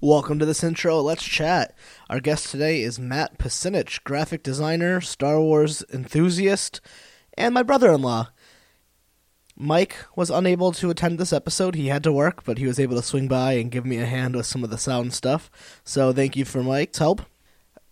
Welcome to this intro. Let's chat. Our guest today is Matt Pasinich, graphic designer, Star Wars enthusiast, and my brother in law. Mike was unable to attend this episode. He had to work, but he was able to swing by and give me a hand with some of the sound stuff. So thank you for Mike's help.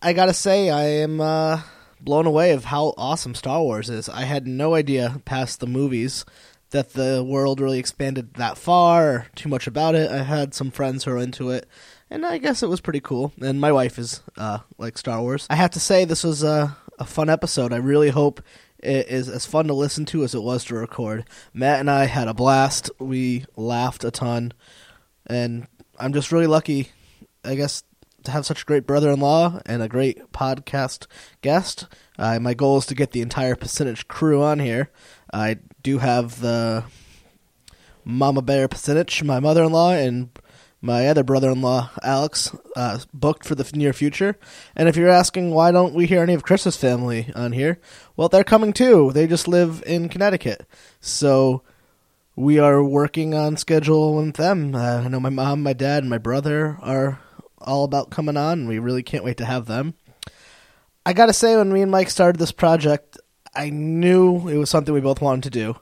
I gotta say, I am uh, blown away of how awesome Star Wars is. I had no idea past the movies that the world really expanded that far, or too much about it. I had some friends who are into it, and I guess it was pretty cool. And my wife is uh, like Star Wars. I have to say, this was a, a fun episode. I really hope it is as fun to listen to as it was to record. Matt and I had a blast. We laughed a ton, and I'm just really lucky, I guess, to have such a great brother-in-law and a great podcast guest. Uh, my goal is to get the entire Pasinich crew on here. I do have the Mama Bear Pasinich, my mother-in-law, and my other brother-in-law Alex uh, booked for the near future. And if you're asking why don't we hear any of Chris's family on here, well, they're coming too. They just live in Connecticut, so we are working on schedule with them. Uh, I know my mom, my dad, and my brother are all about coming on. We really can't wait to have them. I gotta say, when me and Mike started this project, I knew it was something we both wanted to do.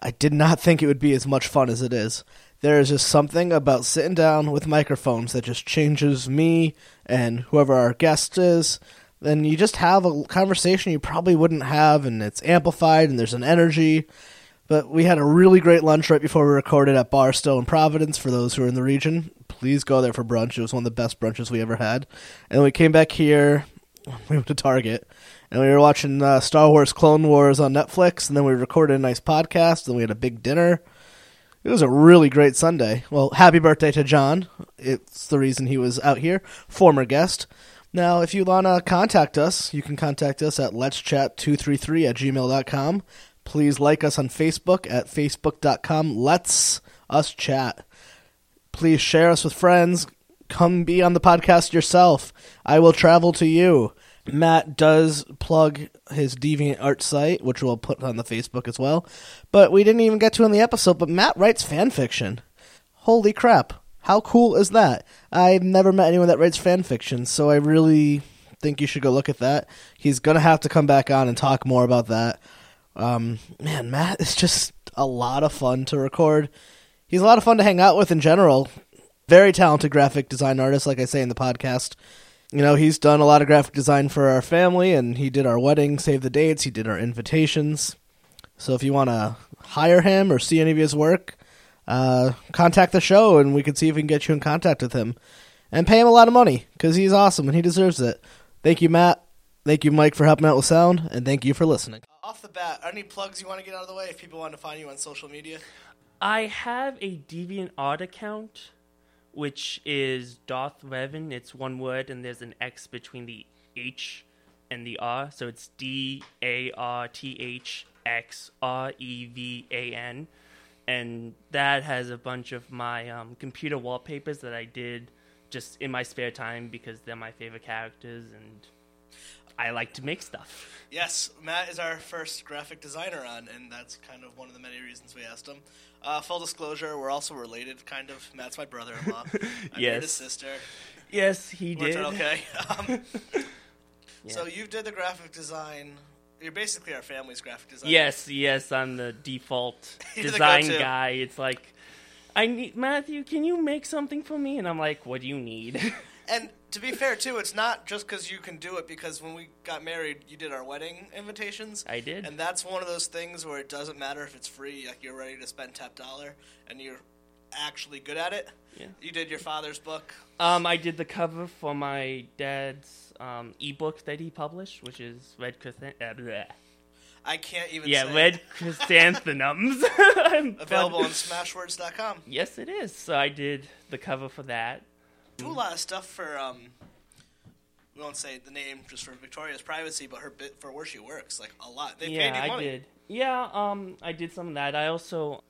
I did not think it would be as much fun as it is there is just something about sitting down with microphones that just changes me and whoever our guest is. Then you just have a conversation you probably wouldn't have, and it's amplified, and there's an energy. But we had a really great lunch right before we recorded at Barstow in Providence. For those who are in the region, please go there for brunch. It was one of the best brunches we ever had. And we came back here. We went to Target, and we were watching uh, Star Wars Clone Wars on Netflix. And then we recorded a nice podcast. And we had a big dinner it was a really great Sunday. Well, happy birthday to John. It's the reason he was out here. Former guest. Now, if you want to contact us, you can contact us at let'schat233 at gmail.com. Please like us on Facebook at facebook.com. Let's us chat. Please share us with friends. Come be on the podcast yourself. I will travel to you. Matt does plug his Deviant Art site, which we'll put on the Facebook as well. But we didn't even get to in the episode. But Matt writes fan fiction. Holy crap! How cool is that? I've never met anyone that writes fan fiction, so I really think you should go look at that. He's gonna have to come back on and talk more about that. Um, man, Matt is just a lot of fun to record. He's a lot of fun to hang out with in general. Very talented graphic design artist, like I say in the podcast you know, he's done a lot of graphic design for our family, and he did our wedding, save the dates, he did our invitations. So if you want to hire him or see any of his work, uh, contact the show, and we can see if we can get you in contact with him. And pay him a lot of money, because he's awesome and he deserves it. Thank you, Matt. Thank you, Mike, for helping out with sound, and thank you for listening. Off the bat, any plugs you want to get out of the way if people want to find you on social media? I have a DeviantArt account which is Darth Revan. It's one word, and there's an X between the H and the R, so it's D A R T H X R E V A N, and that has a bunch of my um, computer wallpapers that I did just in my spare time because they're my favorite characters and I like to make stuff. Yes, Matt is our first graphic designer on, and that's kind of one of the many reasons we asked him. Uh, full disclosure, we're also related, kind of. Matt's my brother-in-law. I yes. his sister. Yes, he did. okay. Um, yeah. So you did the graphic design. You're basically our family's graphic designer. Yes, yes, I'm the default design the guy. It's like, I need Matthew. Can you make something for me? And I'm like, what do you need? and to be fair too, it's not just because you can do it. Because when we got married, you did our wedding invitations. I did, and that's one of those things where it doesn't matter if it's free. Like you're ready to spend top dollar, and you're actually good at it. Yeah. You did your father's book. Um, I did the cover for my dad's um, ebook that he published, which is Red Chrysanthemums. Uh, I can't even. Yeah, Red Chrysanthemums. Available on Smashwords.com. Yes, it is. So I did the cover for that do a lot of stuff for um, we won't say the name just for Victoria's privacy, but her bit for where she works, like a lot. They yeah, paid money. I did. Yeah, um, I did some of that. I also,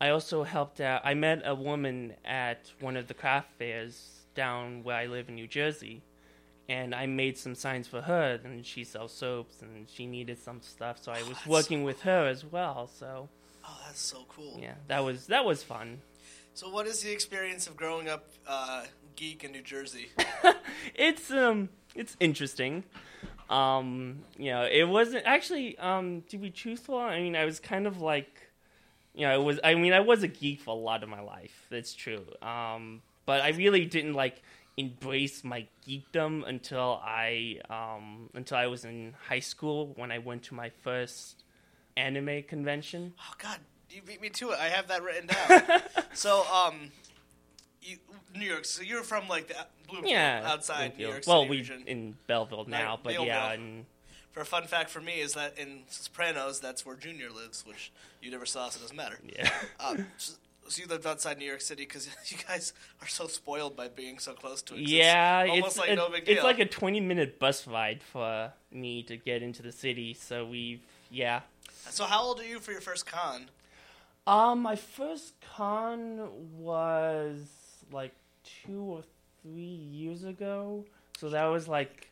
I also helped out. I met a woman at one of the craft fairs down where I live in New Jersey, and I made some signs for her. And she sells soaps, and she needed some stuff, so I oh, was working so with cool. her as well. So. Oh, that's so cool. Yeah, that was that was fun. So, what is the experience of growing up uh, geek in New Jersey? it's um it's interesting. Um, you know, it wasn't actually um to be truthful, I mean I was kind of like you know, it was I mean I was a geek for a lot of my life. That's true. Um but I really didn't like embrace my geekdom until I um until I was in high school when I went to my first anime convention. Oh God, you beat me to it. I have that written down. so, um, you, New York. So you're from like the Bloomfield, Yeah, outside New Bloomfield. York City Well, we region. in Belleville now, but Belleville. yeah, and For a fun fact for me is that in Sopranos, that's where Junior lives, which you never saw, so it doesn't matter. yeah. Um, so, so you lived outside New York City because you guys are so spoiled by being so close to it. Yeah, it's almost it's like a, no big deal. it's like a twenty minute bus ride for me to get into the city. So we've yeah. So how old are you for your first con? Um, my first con was like two or three years ago. So that was like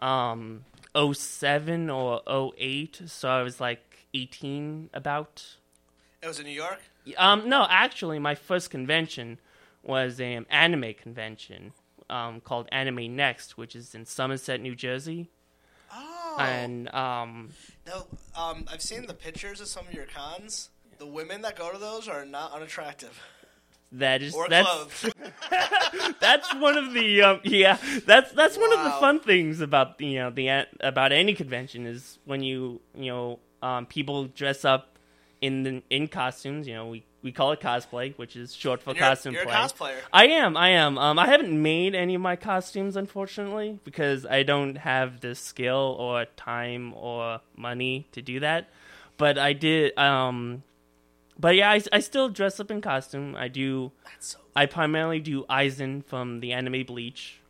um 07 or 08. So I was like eighteen about. It was in New York. Um, no, actually, my first convention was an anime convention um, called Anime Next, which is in Somerset, New Jersey. Oh, And um, no. Um, I've seen the pictures of some of your cons. The women that go to those are not unattractive that is or that's that's one of the um, yeah that's that's one of the fun things about you know the about any convention is when you you know um, people dress up in the, in costumes. You know we we call it cosplay, which is short for you're, costume you're a play. cosplayer. I am, I am. Um, I haven't made any of my costumes, unfortunately, because I don't have the skill or time or money to do that. But I did. Um, but yeah, I, I still dress up in costume. I do. That's so. I primarily do Aizen from the anime Bleach.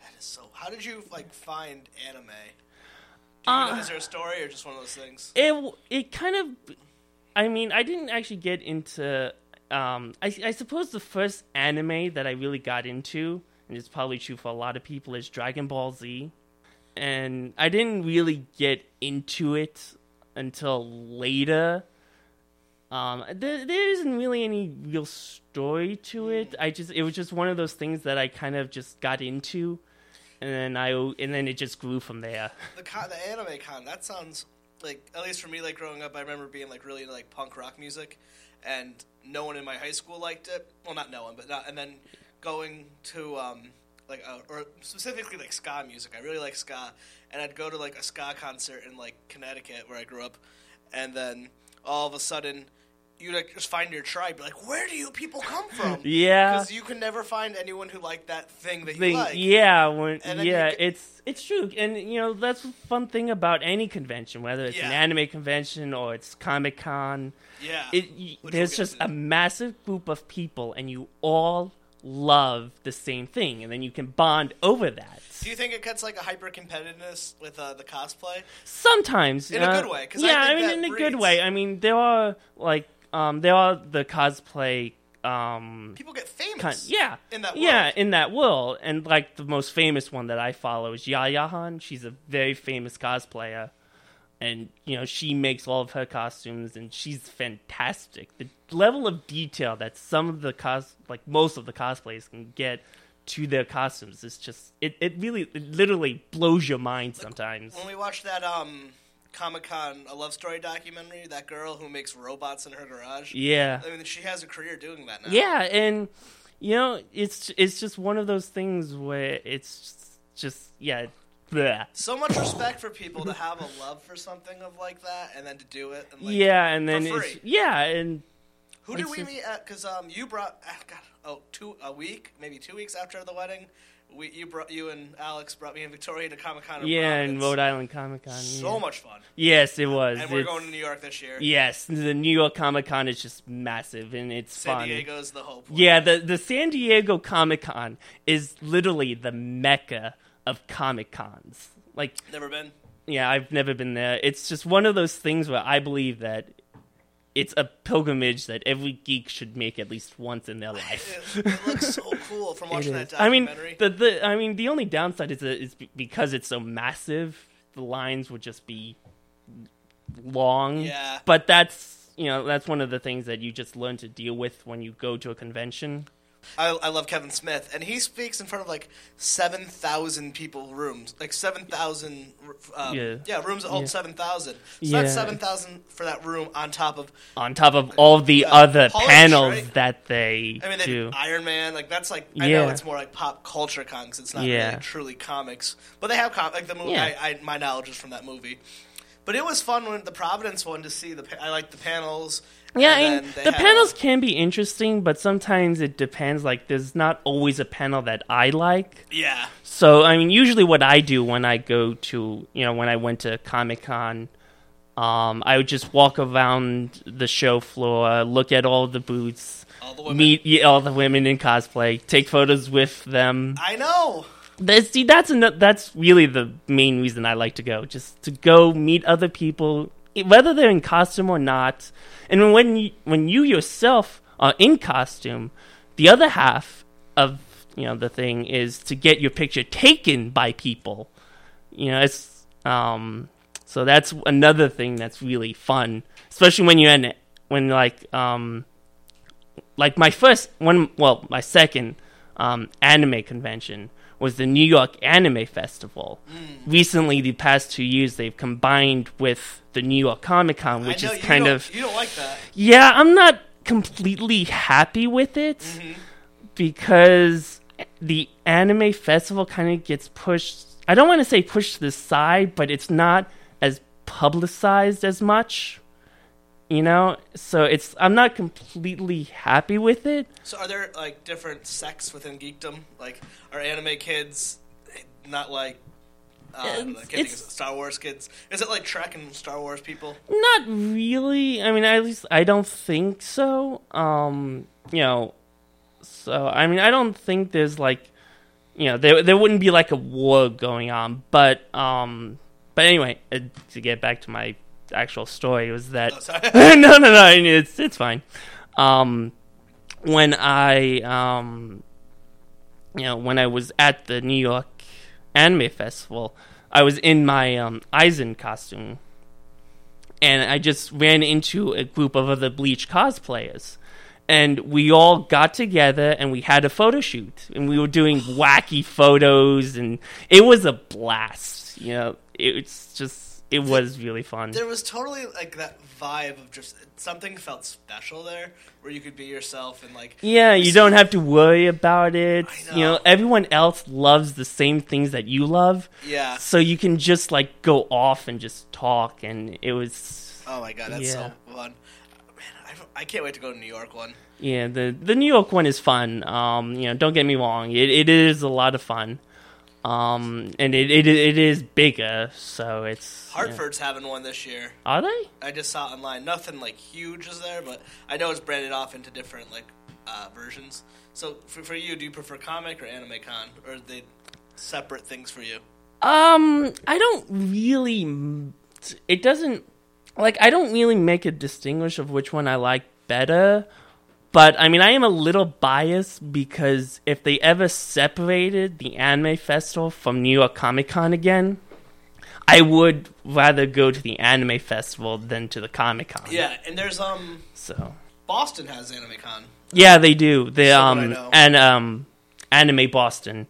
That is so. How did you like find anime? Do you Uh, know, is there a story or just one of those things? It it kind of. I mean, I didn't actually get into. Um, I, I suppose the first anime that I really got into, and it's probably true for a lot of people, is Dragon Ball Z. And I didn't really get into it until later. Um, there, there isn't really any real story to it. I just it was just one of those things that I kind of just got into, and then I and then it just grew from there. The con, the anime con. That sounds like at least for me, like growing up, I remember being like really into like punk rock music, and no one in my high school liked it. Well, not no one, but not. And then going to um like uh, or specifically like ska music. I really like ska, and I'd go to like a ska concert in like Connecticut where I grew up, and then all of a sudden. You like just find your tribe. Like, where do you people come from? Yeah. because you can never find anyone who liked that thing that you like. Yeah, when yeah, get- it's it's true, and you know that's the fun thing about any convention, whether it's an anime convention or it's Comic Con. Yeah, It y- there's just a massive group of people, and you all love the same thing, and then you can bond over that. Do you think it cuts like a hyper competitiveness with uh, the cosplay? Sometimes, In a uh, good way, 'cause I yeah, I, think mean, in a good way. I mean, there are like um, there are the cosplay. Um, People get famous. yeah, in that yeah, world. in that world, and like the most famous one that I follow is Yaya Han. She's a very famous cosplayer, and you know she makes all of her costumes, and she's fantastic. The level of detail that some of the cos, like most of the cosplayers, can get to their costumes is just it. It really, it literally blows your mind sometimes. When we watch that um, Comic Con a love story documentary, that girl who makes robots in her garage. Yeah, I mean, she has a career doing that now. Yeah, and you know, it's it's just one of those things where it's just yeah, bleh. So much respect for people to have a love for something of like that and then to do it. And like, yeah, and then it's yeah, and Who did we just- meet at? Because um, you brought ah, God, oh two a week, maybe two weeks after the wedding. We you brought you and Alex brought me and Victoria to Comic Con. yeah, in Rhode Island Comic Con. So yeah. much fun, Yes, it was. and we're It's- going to New York this year. Yes, the New York Comic Con is just massive and it's San fun. Diego's the hope. Yeah, the the San Diego Comic Con is literally the mecca of Comic Cons. Like Never been. yeah, I've never been there. It's just one of those things where I believe that it's a pilgrimage that every geek should make at least once in their life. It, it looks so cool from watching is. that I mean, the, the I mean, the only downside is that is be- because it's so massive, the lines would just be long. Yeah. But that's you know that's one of the things that you just learn to deal with when you go to a convention. I, I love Kevin Smith, and he speaks in front of like seven thousand people rooms, like seven thousand. Um, Yeah. yeah, rooms that hold Yeah. seven thousand. So Yeah. that's seven thousand for that room on top of. On top of all the other Polish, panels right? that they I mean, they do. Iron Man, like that's like I know it's more like pop culture con 'cause it's not really truly comics, but they have com- like the movie. I, I my knowledge is from that movie, but it was fun when the Providence one to see the. pa- I like the panels. Yeah, and I mean, then they the panels can be interesting, but sometimes it depends. Like, there's not always a panel that I like. yeah, So, I mean, usually what I do when I go to, you know, when I went to Comic Con, um, I would just walk around the show floor, look at all the booths, all the women. meet yeah, all the women in cosplay, take photos with them. I know. See, that's ano- that's really the main reason I like to go, just to go meet other people, whether they're in costume or not. And when you, when you yourself are in costume, the other half of you know the thing is to get your picture taken by people. You know, it's um, so that's another thing that's really fun, especially when you're in it, when like um, like my first one, well, my second um, anime convention was the New York Anime Festival. Mm. Recently, the past two years, they've combined with the New York Comic Con, which know is kind of you don't like that. yeah. I'm not completely happy with it Mm-hmm. because the anime festival kind of gets pushed. I don't want to say pushed to the side, but it's not as publicized as much. You know, so it's I'm not completely happy with it. So are there like different sects within geekdom? Like are anime kids not like uh, I think of it's- Star Wars kids? Is it like Trek and Star Wars people? Not really. I mean, at least I don't think so. Um, you know, so I mean, I don't think there's like, you know, there there wouldn't be like a war going on. But um, but anyway, uh, to get back to my actual story was that Oh, no, no, no. It's it's fine. Um, when I um, you know, when I was at the New York Anime Festival, I was in my um Aizen costume, and I just ran into a group of other Bleach cosplayers. And we all got together and we had a photo shoot, and we were doing wacky photos, and it was a blast. You know, it's just it was really fun. there was totally like that vibe of just something felt special there, where you could be yourself and like Yeah, you don't have to worry about it. I You know, know. everyone else loves the same things that you love. yeah. So you can just like go off and just talk and it was Oh my god, that's Yeah. so fun. Man, I, I can't wait to go to New York one. yeah, the the New York one is fun. Um, you know, don't get me wrong. It it is a lot of fun. Um, and it it, it is bigger, so it's yeah. Hartford's having one this year. Are they? I just saw online. Nothing like huge is there, but I know it's branded off into different like uh, versions. So for, for you, do you prefer comic or anime con, or are they separate things for you? Um, I don't really. It doesn't like I don't really make a distinguish of which one I like better. But I mean, I am a little biased because if they ever separated the anime festival from New York Comic Con again, I would rather go to the anime festival than to the Comic Con. Yeah, and there's um So Boston has anime con. yeah, they do. They So um and um anime Boston.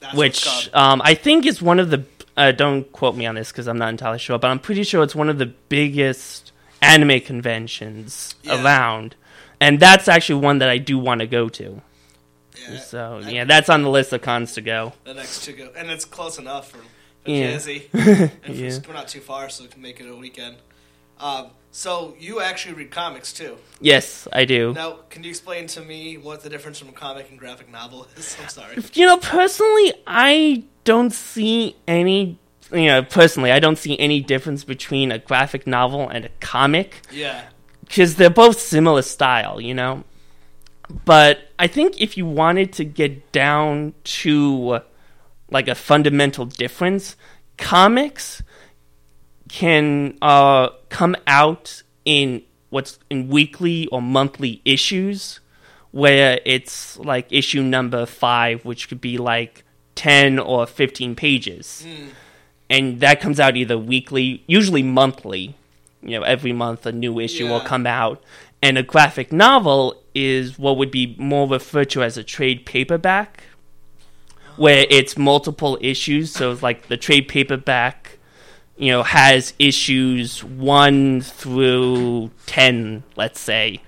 That's which um, I think is one of the. Uh, don't quote me on this because I'm not entirely sure, but I'm pretty sure it's one of the biggest anime conventions Yeah. around, and that's actually one that I do want to go to. yeah, So I- yeah, that's on the list of cons to go. the next to go, and it's close enough for, for Yeah. Jazzy. Yeah. we're not too far, so we can make it a weekend. Um, so you actually read comics too. Yes, I do. Now, can you explain to me what the difference from a comic and graphic novel is? I'm sorry. You know, personally, I don't see any. You know, personally, I don't see any difference between a graphic novel and a comic. Yeah. Because they're both similar style, you know. But I think if you wanted to get down to like a fundamental difference, comics can uh, come out in what's in weekly or monthly issues, where it's like issue number five, which could be like ten or fifteen pages, and that comes out either weekly, usually monthly. You know, every month a new issue will come out, and a graphic novel is what would be more referred to as a trade paperback, where it's multiple issues. So it's like the trade paperback, you know, has issues one through ten, let's say.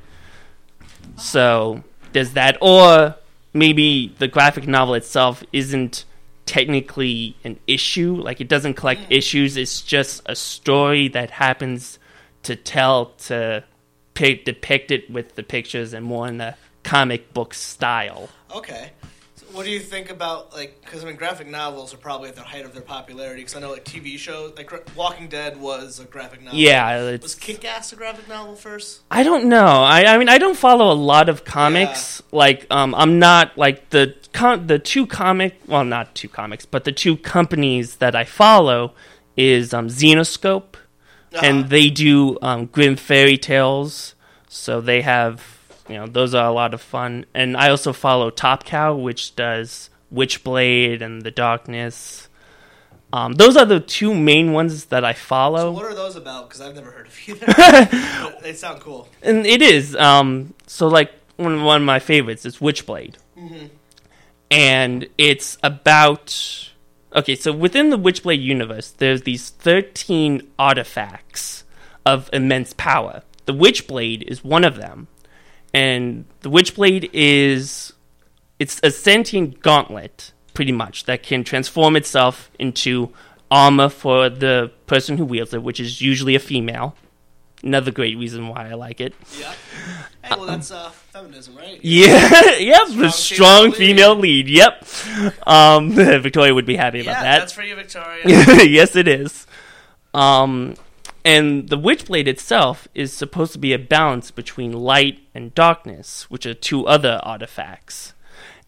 So there's that, or maybe the graphic novel itself isn't technically an issue. Like it doesn't collect mm. issues. It's just a story that happens to tell to pic- depict it with the pictures and more in the comic book style. Okay. So what do you think about like? Because I mean, graphic novels are probably at the height of their popularity. Because I know like TV shows, like Walking Dead was a graphic novel. Yeah, Was it's, Kick Ass a graphic novel first? I don't know. I, I mean, I don't follow a lot of comics. Like, um, I'm not like the con- the two comic, well, not two comics, but the two companies that I follow is um, Zenescope, Uh-huh. and they do um, Grimm Fairy Tales. So they have, you know, those are a lot of fun. And I also follow Top Cow, which does Witchblade and The Darkness. Um, those are the two main ones that I follow. So what are those about? Because I've never heard of either. they sound cool. and it is um so like one, one of my favorites is witchblade and it's about okay so within the witchblade universe there's these 13 artifacts of immense power. The witchblade is one of them. And the witchblade is it's a sentient gauntlet pretty much that can transform itself into armor for the person who wields it which is usually a female another great reason why i like it Yeah. Hey, well, that's uh, feminism, right? yeah, yep, the Strong strong female female lead. Yep. Um, Victoria would be happy about Yeah, that. that's for you, Victoria. yes, it is. Um, and the Witchblade itself is supposed to be a balance between light and darkness, which are two other artifacts.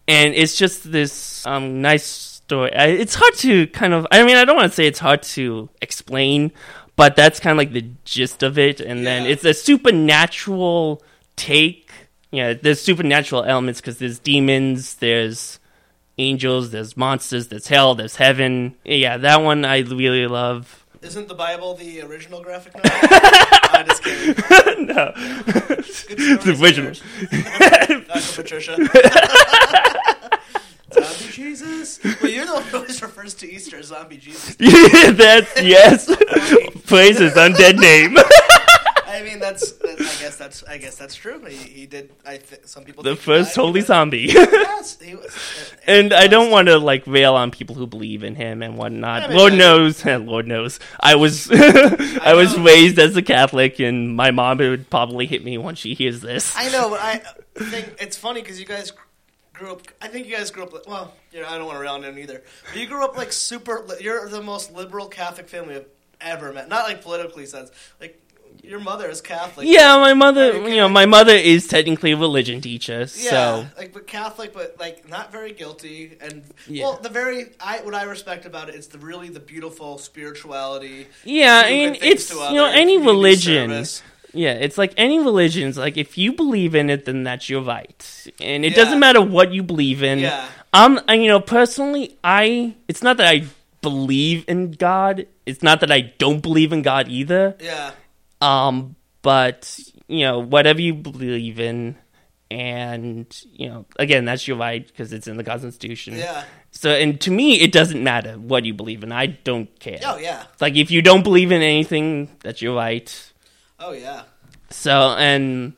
And it's just this um, nice story. I, it's hard to kind of. I mean, I don't want to say it's hard to explain, but that's kind of like the gist of it. And then it's a supernatural take. Yeah, there's supernatural elements because there's demons, there's angels, there's monsters, there's hell, there's heaven. Yeah, that one I really love. Isn't the Bible the original graphic novel? I'm just kidding. no, Good the original. there. Not for Patricia. Zombie Jesus. Well, you're the one who always refers to Easter as Zombie Jesus. that's yes. Praise his undead name. I mean, that's. that- I guess that's. I guess that's true. He, he did. I th- some people. the think he first died, holy but- zombie. Yes, he was. Uh, and I don't want to like rail on people who believe in him and whatnot. Yeah, but- Lord knows, Lord knows. I was I, was know. raised as a Catholic, and my mom would probably hit me when she hears this. I know, but I think it's funny because you guys grew up. I think you guys grew up. like- Well, you know, I don't want to round in either. But you grew up like super. You're the most liberal Catholic family I've ever met. Not like politically sense. Like your mother is Catholic. yeah, my mother. You know, my mother is technically a religion teacher, Yeah, so like but Catholic, but like not very guilty, and Yeah. well, the very I what I respect about it is the really the beautiful spirituality. yeah. I do mean, good things it's to you know any religion. service. Yeah, it's like any religions. Like if you believe in it, then that's your right, and it Yeah. doesn't matter what you believe in. Yeah. And, you know, personally, I it's not that I believe in God. It's not that I don't believe in God either. Yeah, Um, but you know, whatever you believe in, and you know, again, that's your right because it's in the Constitution. yeah, So, and to me, it doesn't matter what you believe in. I don't care. oh yeah, Like if you don't believe in anything, that's your right. Oh yeah. So, and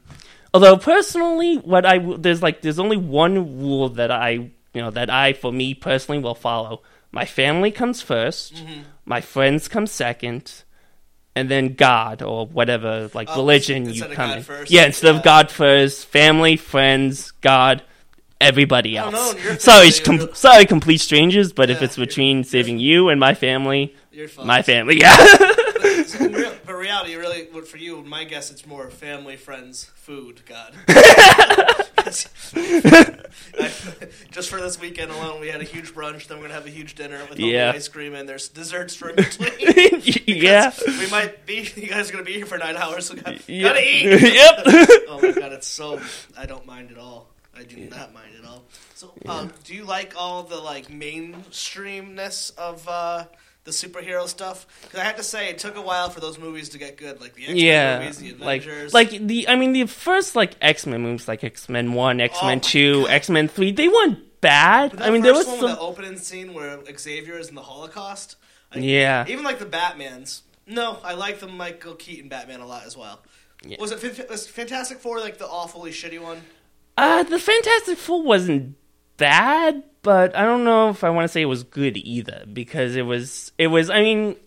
although personally, what I there's like there's only one rule that I you know that I for me personally will follow. My family comes 1st Mm-hmm. my friends come second, and then God or whatever like Oh, religion you come God in. first, Yeah, instead yeah. of God first, family, friends, God, everybody else. in your sorry, com- sorry, complete strangers. But if Yeah, it's you're- between saving you and my family, You're my family, yeah. So in real, but reality, really, for you? My guess, it's more family, friends, food. God. Just for this weekend alone, we had a huge brunch. Then we're gonna have a huge dinner with all Yeah. the ice cream, and there's desserts for in between. yeah. we might be. You guys are gonna be here for nine hours. So got, Yeah. gotta eat. yep. oh my god, it's so. I don't mind at all. I do not mind at all. So, um, do you like all the like mainstreamness of uh, the superhero stuff. Because I have to say, it took a while for those movies to get good, like the X Men yeah, movies, the like Avengers. like the I mean the first like X Men movies, like X Men One, X Men Oh Two, X Men Three, they weren't bad. I mean there was one some. with the opening scene where Xavier is in the Holocaust. I- Yeah. Even like the Batman's. No, I like the Michael Keaton Batman a lot as well. Yeah. Was it was Fantastic Four like the awfully shitty one? Uh, the Fantastic Four wasn't bad, but I don't know if I want to say it was good either because it was it was. I mean,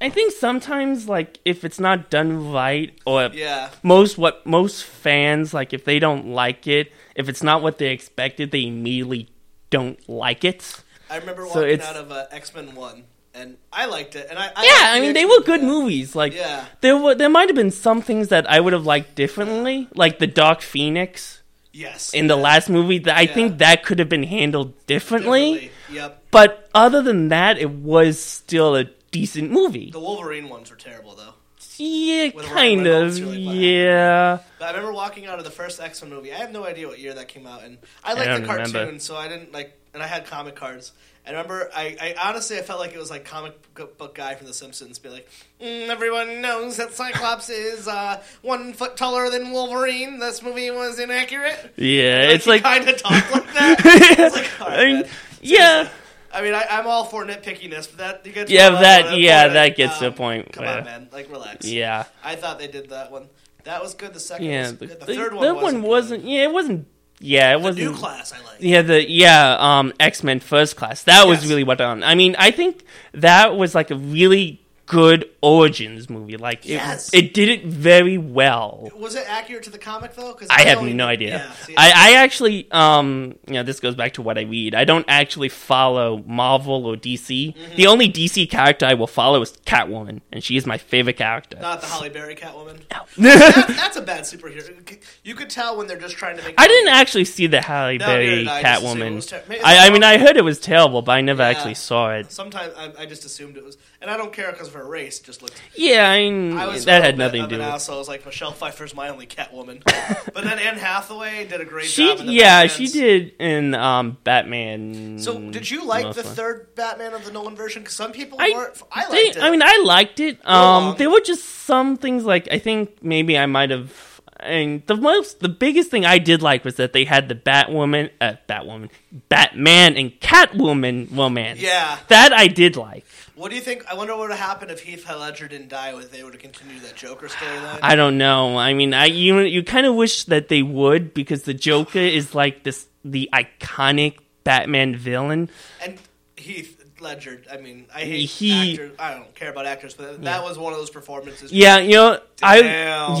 I think sometimes like if it's not done right or Yeah. most what most fans like if they don't like it, if it's not what they expected, they immediately don't like it. I remember So walking out of uh, X Men One, and I liked it. And I, I Yeah, I mean they were good movies. Like Yeah. there were there might have been some things that I would have liked differently, like the Dark Phoenix Yes. in the last movie. That I Yeah. think that could have been handled differently. Definitely. Yep. But other than that, it was still a decent movie. The Wolverine ones were terrible though. Yeah, With kind Reynolds, of. what Yeah. But I remember walking out of the first X Men movie. I have no idea what year that came out, and I liked don't the cartoon, remember. so I didn't like. And I had comic cards. I remember, I, I honestly, I felt like it was like comic book guy from The Simpsons, be like, mm, everyone knows that Cyclops is uh, one foot taller than Wolverine. This movie was inaccurate. Yeah, it's like. kind of talk like that. It's like, right, I mean, man. yeah. I mean, I, I'm all for nitpickiness, but that you get to Yeah, that- at yeah, point, that gets to a um, point Come where- on, man, like relax. Yeah. I thought they did that one. That was good. The second, Yeah. was The, good. The, the- third that one wasn't. good. wasn't. Yeah, it wasn't. Yeah, it wasn't. new class, I like. Yeah, the yeah, um, X Men First Class. That was Yes. really what done. I mean, I think that was like a really good origins movie. Like, it, Yes. it did it very well. Was it accurate to the comic though? Because I have no idea. I, I actually, um, you know, this goes back to what I read. I don't actually follow Marvel or DC. Mm-hmm. The only DC character I will follow is Catwoman, and she is my favorite character. not the Halle Berry Catwoman. that, that's a bad superhero. You could tell when they're just trying to make. I didn't actually see the Halle No, Berry did I. I just assumed it Catwoman. ter- I, I mean. I heard it was terrible, but I never Yeah. actually saw it. Sometimes I, I just assumed it was, and I don't care because her race. Just looked. Yeah, I mean, I was that had nothing to do an with it. asshole. I was like Michelle Pfeiffer's my only Catwoman, but then Anne Hathaway did a great She, job. In the yeah, Batmans. she did in um, Batman. So, did you like the mostly. third Batman of the Nolan version? Because some people I, weren't. I liked they- it. I mean, I liked it. Um, there were just some things like I think maybe I might have. And the most, the biggest thing I did like was that they had the Batwoman, uh, Batwoman, Batman, and Catwoman romance. Yeah. that I did like. What do you think? I wonder what would have happened if Heath Ledger didn't die. If they would have continued that Joker storyline. I don't know. I mean, I you you kind of wish that they would because the Joker is like this the iconic Batman villain. And Heath Ledger. I mean, I hate He- actors. I don't care about actors, but that was one of those performances. Yeah, you know, I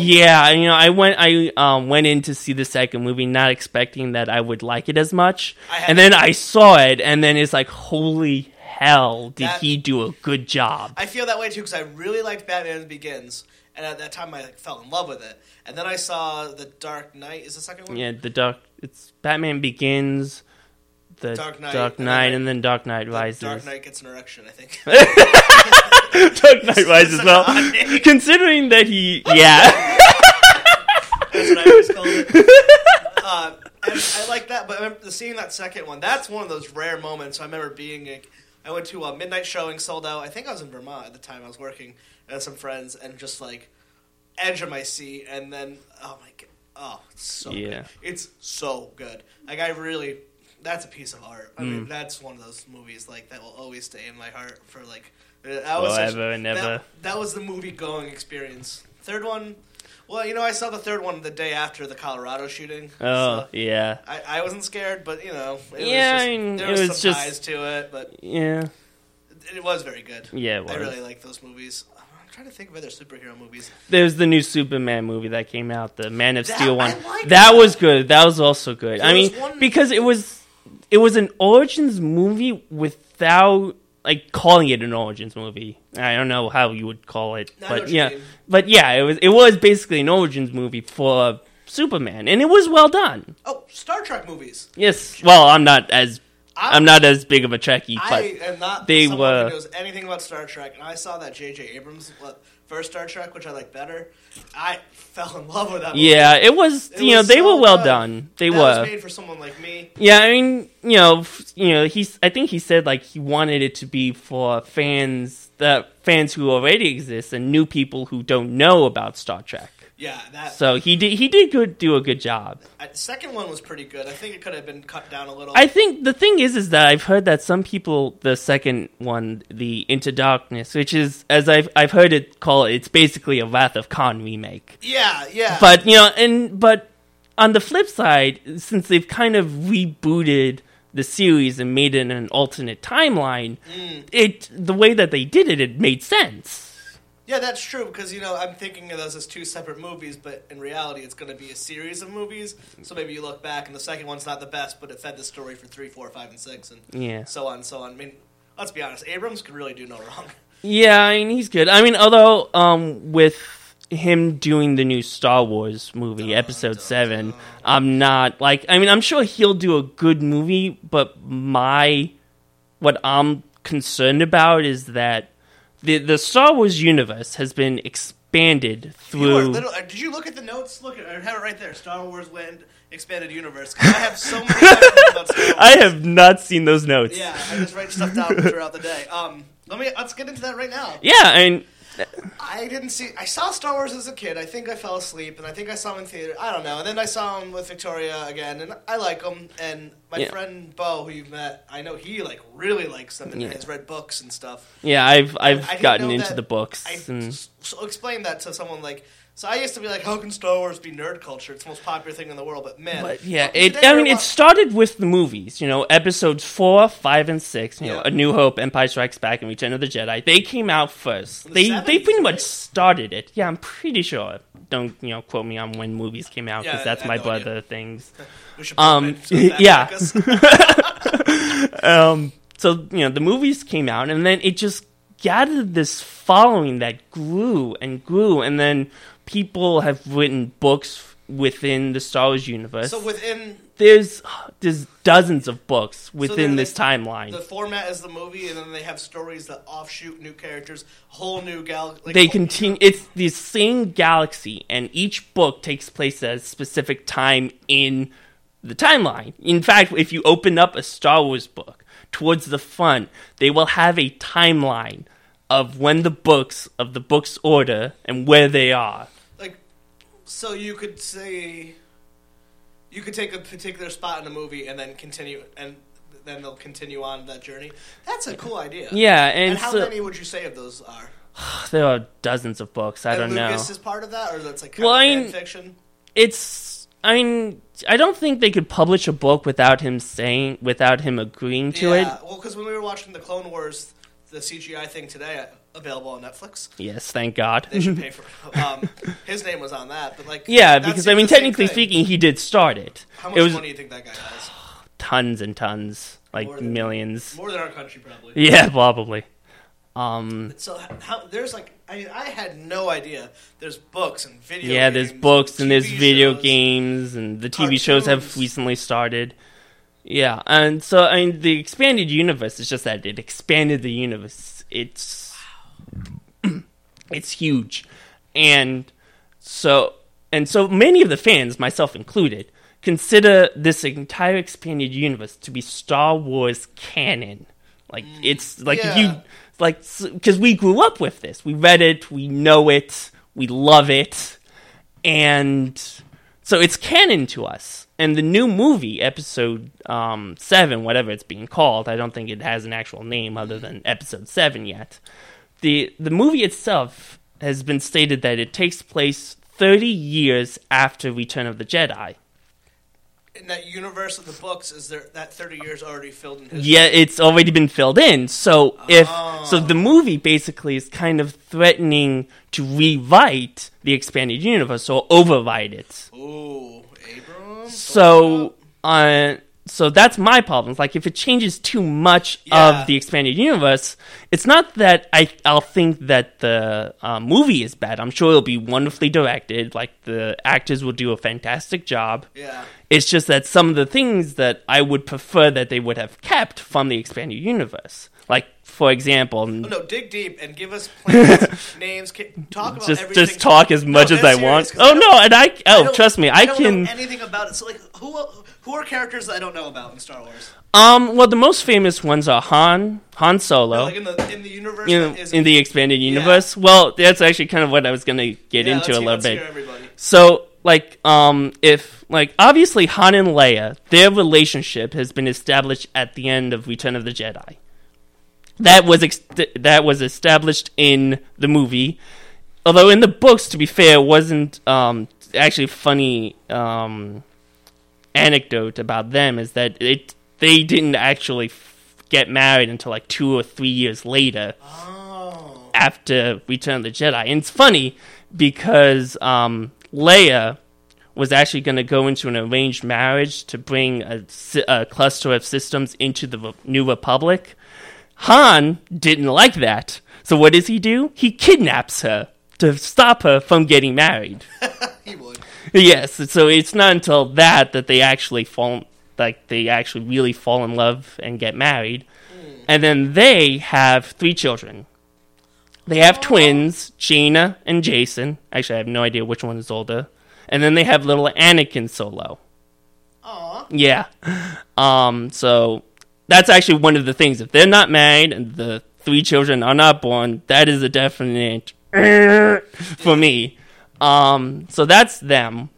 yeah, you know, I went I um went in to see the second movie not expecting that I would like it as much, I and then I saw it, and then it's like, holy hell, did That- he do a good job? I feel that way too because I really liked Batman Begins, and at that time I like, fell in love with it. And then I saw the Dark Knight. Is the second one? yeah, the dark. It's Batman Begins, the Dark Knight, Dark and then Knight, and then Dark Knight The Rises. Dark Knight gets an erection. I think. Dark Knight Rises. Well, an odd name. considering that he, yeah. That's what I always called it. Uh, and I like that, but I remember seeing that second one. That's one of those rare moments. I remember being. Like, I went to a midnight showing, sold out. I think I was in Vermont at the time. I was working had some friends, and just like edge of my seat, and then oh my god, oh, it's so Yeah. good. It's so good. Like I really, that's a piece of art. I mean, Mm. that's one of those movies like that will always stay in my heart for like. That was such- Forever ever. That, that was the movie going experience. Third one, well, you know, I saw the third one the day after the Colorado shooting. Oh, so yeah. I, I wasn't scared, but you know, it Yeah, was just, I mean, there was, was some just- ties to it, but Yeah. it was very good. Yeah, it was. I really like those movies. I'm trying to think of other superhero movies. There's the new Superman movie that came out, the Man of That- Steel I one. that that. was good. That was also good. I There was mean, one- because it was it was an origins movie without like calling it an origins movie. I don't know how you would call it, I but yeah, but yeah, it was it was basically an origins movie for Superman, and it was well done. Oh, Star Trek movies. Yes. Well, I'm not as I'm- I'm not as big of a Trekkie, but I am not they were- who knows anything about Star Trek, and I saw that J.J. Abrams what, first Star Trek, which I like better. I fell in love with that. movie. yeah, it was. It you know, they so were well good. done. They that were. was made for someone like me. Yeah, I mean, you know, you know, he's. I think he said like he wanted it to be for fans, the fans who already exist, and new people who don't know about Star Trek. Yeah, that. So he did. He did good. Do a good job. I, the second one was pretty good. I think it could have been cut down a little. I think the thing is, is that I've heard that some people, the second one, the Into Darkness, which is as I've I've heard it call, it's basically a Wrath of Khan remake. yeah, yeah. But you know, and but on the flip side, since they've kind of rebooted the series and made it an alternate timeline, Mm. it the way that they did it, it made sense. Yeah, that's true because you know I'm thinking of those as two separate movies, but in reality, it's going to be a series of movies. So maybe you look back, and the second one's not the best, but it fed the story for three, four, five, and six, and Yeah. so on, and so on. I mean, let's be honest, Abrams could really do no wrong. Yeah, I mean he's good. I mean, although um, with him doing the new Star Wars movie, Episode Seven, I'm not like. I mean, I'm sure he'll do a good movie, but my what I'm concerned about is that the the Star Wars universe has been expanded You through. little, uh, did you look at the notes? Look at I have it right there. Star Wars Land Expanded universe. I have so many questions about Star Wars. I have not seen those notes. Yeah, I just write stuff down throughout the day. Um, let me let's get into that right now. Yeah, I mean, I didn't see. I saw Star Wars as a kid. I think I fell asleep, and I think I saw him in theater. I don't know. And then I saw him with Victoria again, and I like him. And my Yeah. friend Bo, who you've met, I know he like really likes them and Yeah. has read books and stuff. yeah, I've I've gotten into that- the books. I and, so explain that to someone like. So I used to be like, how can Star Wars be nerd culture? It's the most popular thing in the world. But man, But yeah, it. I mean, it started with the movies. You know, episodes four, five, and six. You know, A New Hope, Empire Strikes Back, and Return of the Jedi. They came out first. the They they 70s, pretty much right? started it. Yeah, I'm pretty sure. Don't you know? Quote me on when movies came out because Yeah, that's I my no idea. brother things. We should um, put them in, so yeah. fact check us. Um, so you know, the movies came out, and then it just gathered this following that grew and grew, and then people have written books within the Star Wars universe. so within there's there's dozens of books within they- this timeline. the format is the movie, and then they have stories that offshoot new characters, whole new gal. Like, they continue. It's the same galaxy, and each book takes place at a specific time in the timeline. In fact, if you open up a Star Wars book towards the front, they will have a timeline of when the books of the book's order and where they are. So you could say you could take a particular spot in a movie and then continue and then they'll continue on that journey that's a cool idea Yeah, and, and, how so many would you say of those are there are dozens of books. I and don't know. Lucas is part of that or that's like kind Well, of I mean- fiction it's I mean I don't think they could publish a book without him saying without him agreeing to yeah it. well because when we were watching the Clone Wars the CGI thing today available on Netflix Yes, thank God. they should pay for um, his name was on that but like yeah, because I mean technically speaking he did start it. how much it was money do you think that guy has tons and tons, like More than- millions. more than our country probably Yeah, probably. Um So how, there's like I, I had no idea. There's books and video. yeah, there's books and there's video shows. games and the TV shows have recently started. Yeah, and so I mean the expanded universe is just that it expanded the universe. It's it's huge. And so and so many of the fans, myself included, consider this entire expanded universe to be Star Wars canon. Like it's like if you Mm, like because we grew up with this, we read it, we know it, we love it, and so it's canon to us. And the new movie, episode um, seven, whatever it's being called, I don't think it has an actual name other than episode seven yet. The The movie itself has been stated that it takes place thirty years after Return of the Jedi. In that universe of the books, is there that 30 years already filled in history? Yeah, it's already been filled in. So if Oh. so, the movie basically is kind of threatening to rewrite the expanded universe or override it. Ooh, Abrams. So, uh, so that's my problem. Like, if it changes too much Yeah. of the expanded universe, it's not that I I'll think that the uh, movie is bad. I'm sure it'll be wonderfully directed. Like the actors will do a fantastic job. Yeah. It's just that some of the things that I would prefer that they would have kept from the expanded universe, like for example, Oh, no, dig deep and give us plans, names. ca- Talk about just everything. just talk as No, much as I serious, want. I Oh don't- no, and I I oh don't- trust me, I, don't can. know anything about it. So like, who who are characters that I don't know about in Star Wars? Um, well, the most famous ones are Han, Han Solo. Like in the in the universe. you know, that is- in the expanded universe. Well, that's actually kind of what I was gonna get yeah, into a little bit. So, like, um, if like obviously Han and Leia, their relationship has been established at the end of Return of the Jedi. That was ex- that was established in the movie, although in the books, to be fair, it wasn't um actually funny um anecdote about them is that it they didn't actually f- get married until like two or three years later Oh. after Return of the Jedi. And it's funny because um, Leia was actually going to go into an arranged marriage to bring a, a cluster of systems into the Re- New Republic. Han didn't like that. So what does he do? He kidnaps her to stop her from getting married. he would. yes, so it's not until that that they actually fall like they actually really fall in love and get married. Hmm. And then they have three children. They have twins, Jaina and Jacen. Actually, I have no idea which one is older. And then they have little Anakin Solo. Aw. Yeah. Um, so that's actually one of the things. If they're not married and the three children are not born, that is a definite for me. Um, so that's them.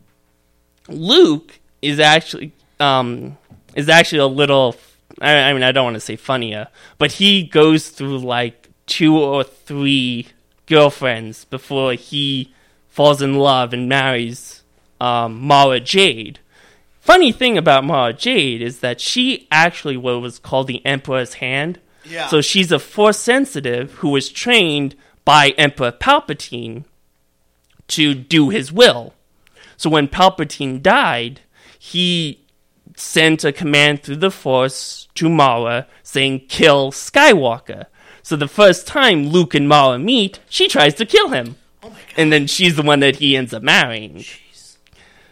Luke is actually um is actually a little I, I mean I don't want to say funnier, but he goes through like two or three girlfriends before he falls in love and marries um, Mara Jade. Funny thing about Mara Jade is that she actually what was called the Emperor's Hand. Yeah. So she's a force sensitive who was trained by Emperor Palpatine to do his will. So when Palpatine died, he sent a command through the Force to Mara saying, kill Skywalker. So the first time Luke and Mara meet, she tries to kill him. oh my god. And then she's the one that he ends up marrying. Jeez.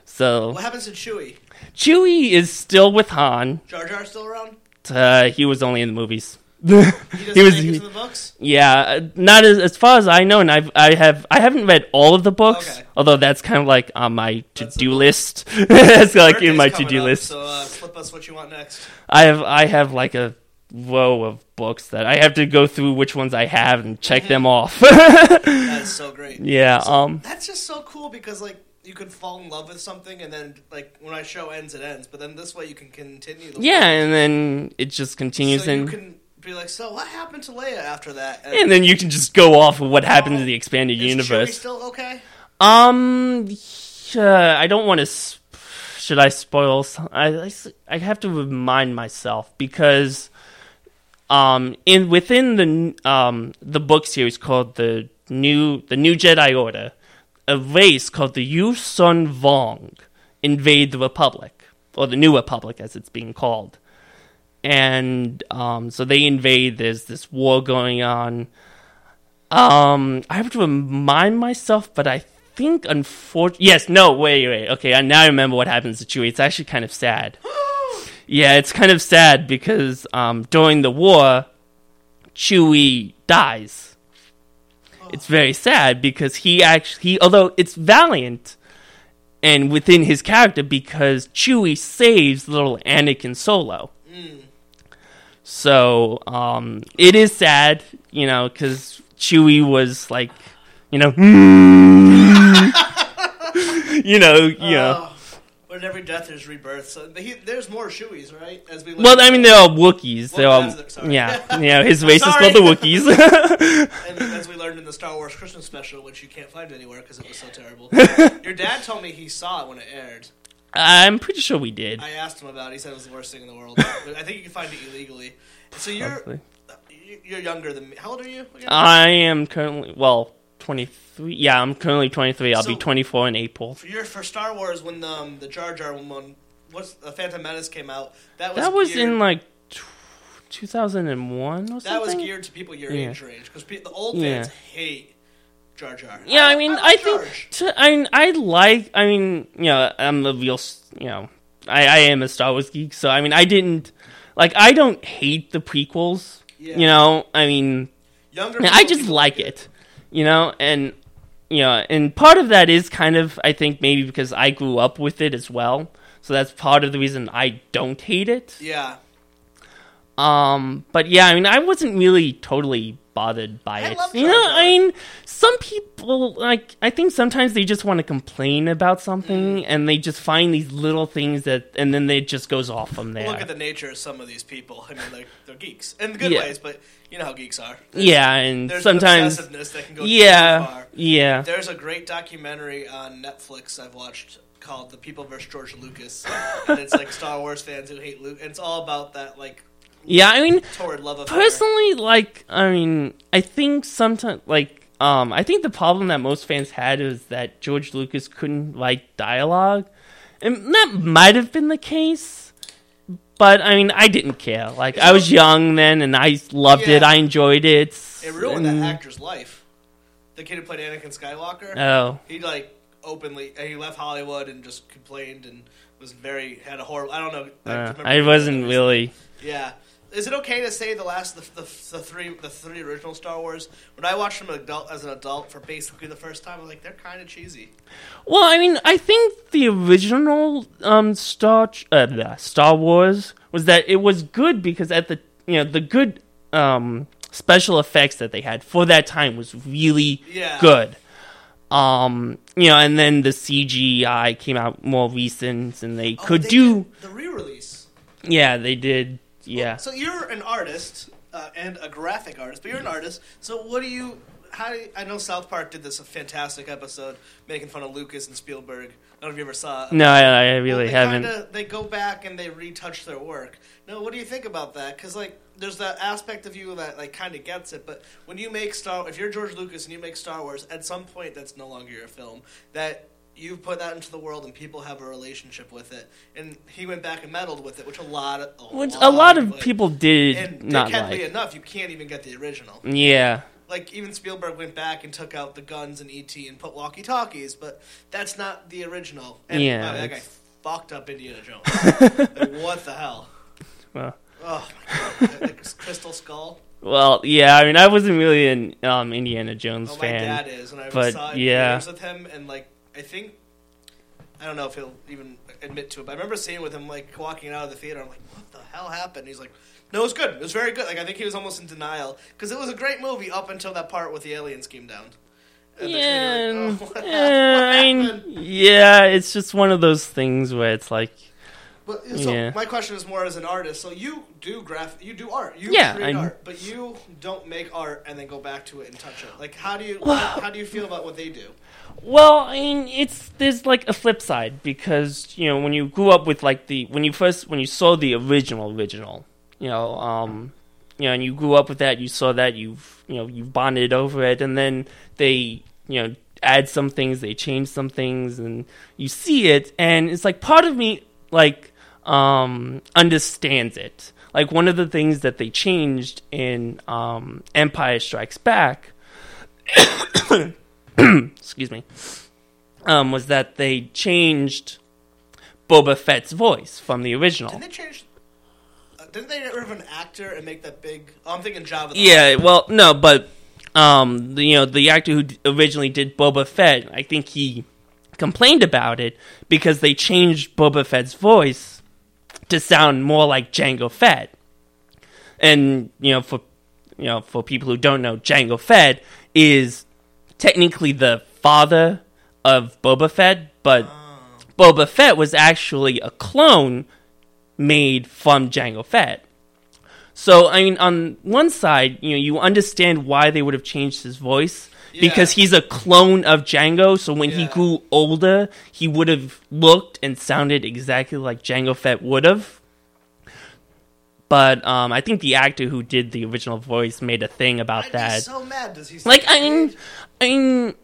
So What happens to Chewie? Chewie is still with Han. Jar Jar still around? Uh, he was only in the movies. He He was- make it to the books. Yeah, uh, not as as far as I know, and I've I have I haven't read all of the books, Okay. although that's kind of like on my to do list. it's like in my to do list. So uh, flip us what you want next. I have I have like a row of books that I have to go through which ones I have and check them off. That is so great. yeah, um, That's just so cool because like you could fall in love with something and then like when our show ends, it ends. But then this way you can continue. The yeah, and then it just continues, so you and can be like, so what happened to Leia after that? and then you can just go off of what happened to the expanded is Chewie universe. still okay? Um, uh, I don't want to. Sp- should I spoil? Some- I, I s- I have to remind myself because, um, in within the um the book series called the new the new Jedi Order, a race called the Yuuzhan Vong invade the Republic or the New Republic as it's being called, and um, so they invade. There's this war going on. Um, I have to remind myself, but I think unfortunately, yes, no, wait, wait, okay, I now remember what happens to Chewie. It's actually kind of sad. yeah, it's kind of sad because um, during the war, Chewie dies. It's very sad because he actually, he, although it's valiant and within his character, because Chewie saves little Anakin Solo. So um, it is sad, you know, because Chewie was like, you know, you know, you know. Oh, but every death is rebirth. So he, there's more Chewies, right? As we Well, I mean, they're all Wookiees. They're all, yeah, yeah. His race is called the Wookiees. and as we learned in the Star Wars Christmas special, which you can't find anywhere because it was so terrible. Your dad told me he saw it when it aired. I'm pretty sure we did. I asked him about it. He said it was the worst thing in the world. But I think you can find it illegally. So you're Probably. Uh, you- you're younger than me. How old are you? Again? I am currently well 23. Yeah, I'm currently 23. I'll be 24 in April. for your for Star Wars when the um, the Jar Jar one, what's the Phantom Menace came out? That was That was geared, in like tw 2001 or something. that was geared to people your Yeah. age range because the old Yeah. fans hate Jar Jar. Yeah, I mean, I think to, I mean, I like. I mean, you know, I'm a real, s- you know, I, I am a Star Wars geek, so I mean, I didn't like. I don't hate the prequels. Yeah. You know, I mean, Younger. I people just like it. You know, and you know, and part of that is kind of I think maybe because I grew up with it as well. So that's part of the reason I don't hate it. Yeah. Um, but yeah, I mean, I wasn't really totally bothered by I it. love You know. I mean, some people like I think sometimes they just want to complain about something mm. and they just find these little things that, and then it just goes off from there. Look at the nature of some of these people. I mean, they're, they're geeks in good Yeah. ways, but you know how geeks are. yeah, and There's sometimes, obsessiveness that can go yeah, too far. yeah, There's a great documentary on Netflix I've watched called "The People vs. George Lucas," and it's like Star Wars fans who hate Luke. And it's all about that like yeah. I mean, torrid love affair. personally like i mean i think sometimes like um i think the problem that most fans had is that george lucas couldn't write dialogue and that might have been the case but i mean i didn't care like i was young then and i loved it i enjoyed it it ruined and- that actor's life. The kid who played Anakin Skywalker, oh he like openly he left Hollywood and just complained and was very had a horrible. I don't know. I, uh, i wasn't really Yeah. Is it okay to say the last the, the, the three the three original Star Wars? When I watched them adult as an adult for basically the first time, I was like, they're kind of cheesy. Well, I mean, I think the original um, Star uh, Star Wars was that it was good because at the you know the good um, special effects that they had for that time was really Yeah. good. Um, you know, and then the CGI came out more recent, and they Oh, could they do. the re-release. Yeah, they did. Yeah. So you're an artist uh, and a graphic artist, but you're an artist. So what do you? How do you, I know South Park did this a fantastic episode making fun of Lucas and Spielberg. I don't know if you ever saw. it. no, I, I Well, really they haven't. Kinda, they go back and they retouch their work. Now, what do you think about that? Because like, there's that aspect of you that like kind of gets it. But when you make Star, if you're George Lucas and you make Star Wars, at some point that's no longer your film. That you put that into the world and people have a relationship with it. And he went back and meddled with it, which a lot of a, Which a lot of like- people did And not like. enough, you can't even get the original. Yeah. Like even Spielberg went back and took out the guns and ET and put walkie talkies, but that's not the original. And Yeah, that guy fucked up Indiana Jones. like, what the hell? Well. Oh my god, Crystal Skull. Well, yeah. I mean, I wasn't really an um, Indiana Jones Oh, my fan. dad is, and I but, saw yeah. with him, and like I think I don't know if he'll even admit to it, but I remember seeing with him like walking out of the theater. I'm like, what the hell happened? He's like, no, it was good. It was very good. Like I think he was almost in denial because it was a great movie up until that part with the aliens came down. And Yeah, like, oh, yeah, I mean, yeah, it's just one of those things where it's like, But so Yeah. my question is more as an artist. So you do graph, you do art, you Yeah, create I- art, but you don't make art and then go back to it and touch it. Like how do you Well- how do you feel about what they do? Well, I mean, it's there's like a flip side because you know when you grew up with like the when you first when you saw the original original, you know, um, you know, and you grew up with that, you saw that, you've you know, you've bonded over it, and then they you know add some things, they change some things, and you see it, and it's like part of me like um understands it. Like one of the things that they changed in um, Empire Strikes Back excuse me, um, was that they changed Boba Fett's voice from the original. Didn't they change? Uh, didn't they get rid of an actor and make that big? Oh, I'm thinking Jabba. the Yeah, well, no, but um, the, you know, the actor who d- originally did Boba Fett, I think he complained about it because they changed Boba Fett's voice to sound more like Jango Fett. And you know, for you know, for people who don't know, Jango Fett is technically the father of Boba Fett, but Boba Fett was actually a clone made from Jango Fett. So, I mean, on one side, you know, you understand why they would have changed his voice because he's a clone of Jango. So when he grew older, he would have looked and sounded exactly like Jango Fett would have. But um, I think the actor who did the original voice made a thing about I'd that. So mad. Does he? Like I mean, I mean,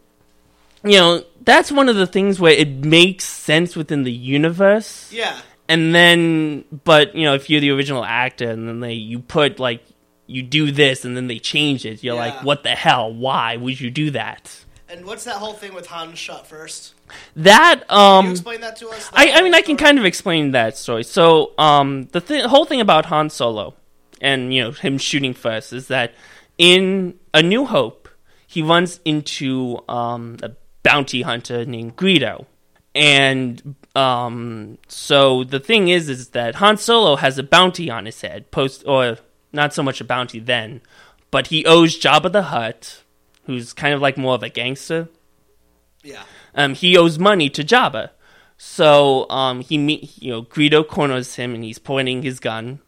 you know, that's one of the things where it makes sense within the universe. yeah. And then, but you know, if you're the original actor, and then they you put like you do this, and then they change it, you're Yeah. like, what the hell? Why would you do that? And what's that whole thing with Han shot first? That Can um you explain that to us? I, I mean, I can kind of explain that story. So, um, the th- whole thing about Han Solo and you know him shooting first is that in A New Hope, he runs into um, a bounty hunter named Greedo, and um, so the thing is, is that Han Solo has a bounty on his head, post or not so much a bounty then, but he owes Jabba the Hutt, who's kind of like more of a gangster Yeah. um, he owes money to Jabba. So um, he meet, you know, Greedo corners him and he's pointing his gun,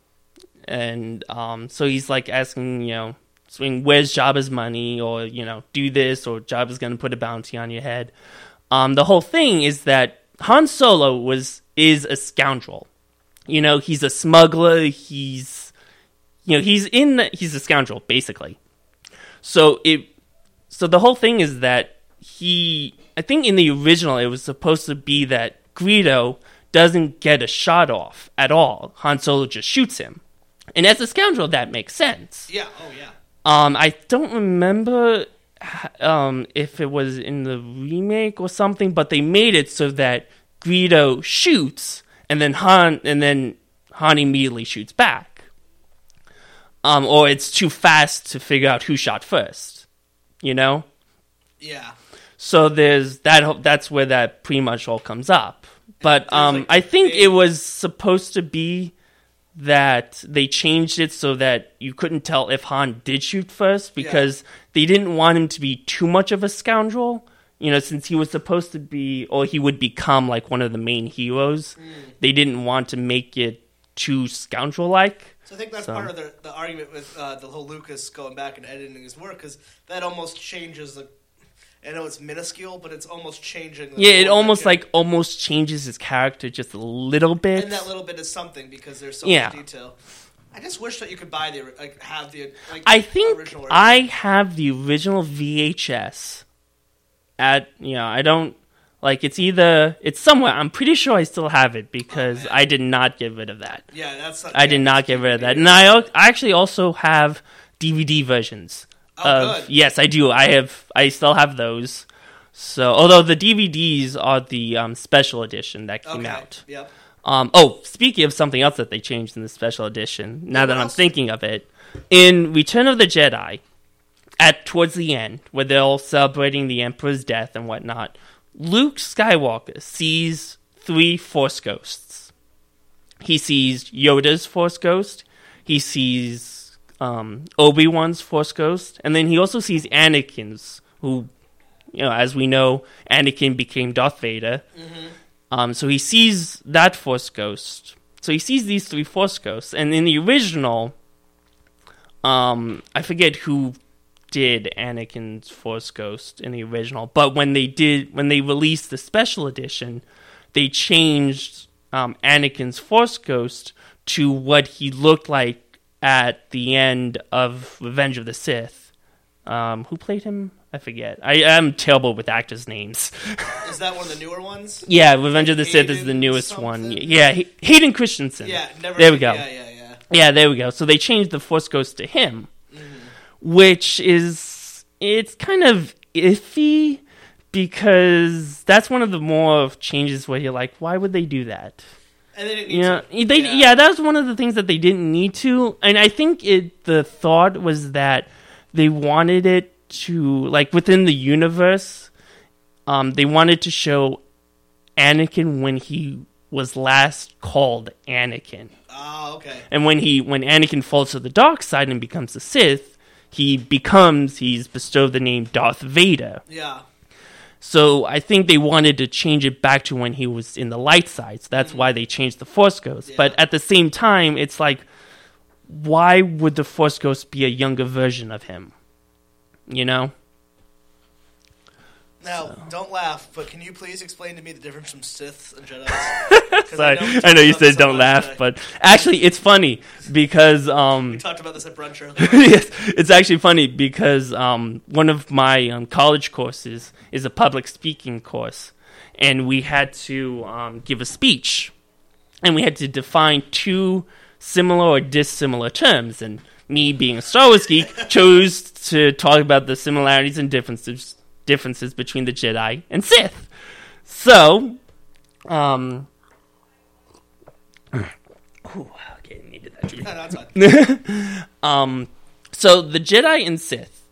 and um, so he's like asking, you know, swing "Where's Jabba's money?" or you know, "Do this," or "Jabba's gonna put a bounty on your head." Um, the whole thing is that Han Solo was is a scoundrel. You know, he's a smuggler. He's, you know, he's in. The, he's a scoundrel basically. So it so the whole thing is that he I think in the original it was supposed to be that Greedo doesn't get a shot off at all. Han Solo just shoots him. And as a scoundrel that makes sense. Yeah. Oh yeah. Um I don't remember um if it was in the remake or something, but they made it so that Greedo shoots and then Han and then Han immediately shoots back. Um or it's too fast to figure out who shot first. You know? Yeah. So there's that. That's where that pretty much all comes up. But um, like, I think big- it was supposed to be that they changed it so that you couldn't tell if Han did shoot first because they didn't want him to be too much of a scoundrel. You know, since he was supposed to be, or he would become like one of the main heroes, Mm. they didn't want to make it too scoundrel-like. So I think that's So- part of the, the argument with uh, the whole Lucas going back and editing his work because that almost changes the. I know it's minuscule, but it's almost changing. The Yeah, it almost like almost changes his character just a little bit. and that little bit is something because there's so Yeah. much detail. I just wish that you could buy the like have the like. I think I have the original VHS at you know I don't like it's either it's somewhere I'm pretty sure I still have it because man. I did not get rid of that. Yeah, that's. I yeah, did not get rid of that, and I, I actually also have DVD versions. Oh, of, good. Yes, I do. I have. I still have those. So, although the DVDs are the um, special edition that came Okay. out. Yep. Um, oh, speaking of something else that they changed in the special edition, now what that I'm thinking of it, in Return of the Jedi, at towards the end, where they're all celebrating the Emperor's death and whatnot, Luke Skywalker sees three Force ghosts. He sees Yoda's Force ghost, he sees um, Obi Wan's Force ghost, and then he also sees Anakin's, who, you know, as we know, Anakin became Darth Vader. Um, so he sees that Force Ghost. So he sees these three Force Ghosts, and in the original, um, I forget who did Anakin's Force Ghost in the original, but when they did, when they released the special edition, they changed um, Anakin's Force Ghost to what he looked like at the end of Revenge of the Sith. Um, who played him? I forget. I am terrible with actors' names. Is that one of the newer ones? Yeah, Revenge of the Sith is the Hayden newest one. Yeah, Hay- Hayden Christensen. Yeah. Never. There we go. Yeah, yeah, yeah. Yeah, there we go. So they changed the Force Ghost to him. Which is it's kind of iffy because that's one of the more changes where you're like, why would they do that? And they Yeah, to. they yeah. that was one of the things that they didn't need to, and I think it the thought was that they wanted it to like within the universe, um, they wanted to show Anakin when he was last called Anakin, Oh, okay. and when he when Anakin falls to the dark side and becomes a Sith, he becomes he's bestowed the name Darth Vader. Yeah. So I think they wanted to change it back to when he was in the light side. So that's mm-hmm. why they changed the Force Ghost. But at the same time, it's like, why would the Force Ghost be a younger version of him? You know? Now, don't laugh, but can you please explain to me the difference from Sith and Jedi? Sorry, we I know you said don't on laugh, but actually, it's funny because um, we talked about this at brunch earlier. yes, it's actually funny because um, one of my um, college courses is a public speaking course, and we had to um, give a speech, and we had to define two similar or dissimilar terms. And me, being a Star Wars geek, chose to talk about the similarities and differences differences between the Jedi and Sith. So, um, Ooh, okay, needed that. No, no, it's. Um, so the Jedi and Sith,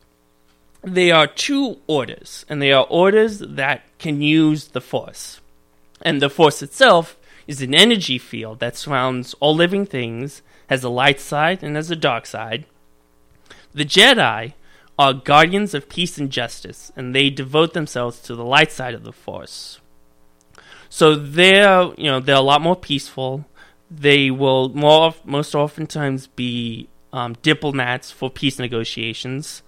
they are two orders, and they are orders that can use the Force. And the Force itself is an energy field that surrounds all living things, has a light side and has a dark side. The Jedi are guardians of peace and justice, and they devote themselves to the light side of the Force. So they're, you know, they're a lot more peaceful. They will more most oftentimes be um, diplomats for peace negotiations.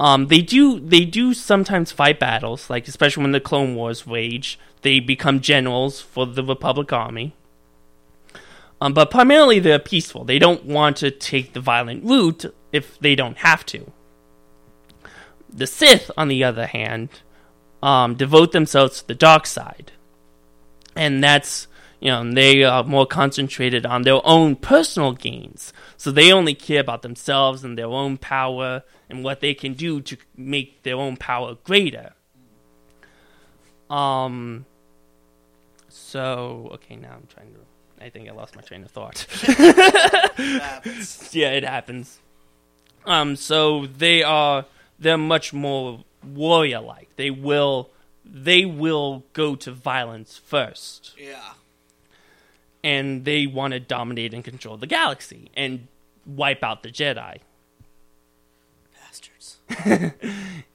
Um, they do they do sometimes fight battles, like especially when the Clone Wars rage. They become generals for the Republic Army. Um, but primarily they're peaceful. They don't want to take the violent route if they don't have to. The Sith, on the other hand, um, devote themselves to the dark side, and that's you know they are more concentrated on their own personal gains. So they only care about themselves and their own power and what they can do to make their own power greater. Um. So okay, now I'm trying to. I think I lost my train of thought. happens. yeah, it happens. Um, so they are they're much more warrior like. They will they will go to violence first. Yeah. And they want to dominate and control the galaxy and wipe out the Jedi. Bastards.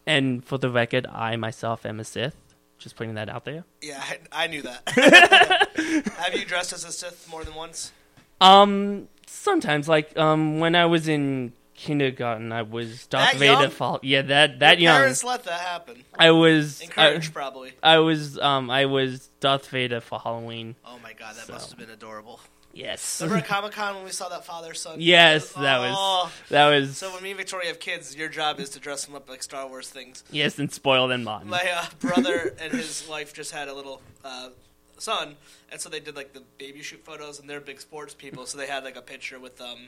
And for the record, I myself am a Sith. Just putting that out there. Yeah, I, I knew that. Have you dressed as a Sith more than once? Um, sometimes, like um, when I was in kindergarten, I was Darth That Vader. Fall- yeah, that that Your young. Parents let that happen. I was. I, Encouraged, probably. I was. Um, I was Darth Vader for Halloween. Oh my god, that So. must have been adorable. Yes. Remember at Comic Con when we saw that father son? Yes, that was- Oh. That was. So when me and Victoria have kids, your job is to dress them up like Star Wars things. yes, and spoil them. rotten. My uh, brother and his wife just had a little uh, son, and so they did like the baby shoot photos, and they're big sports people, so they had like a picture with um,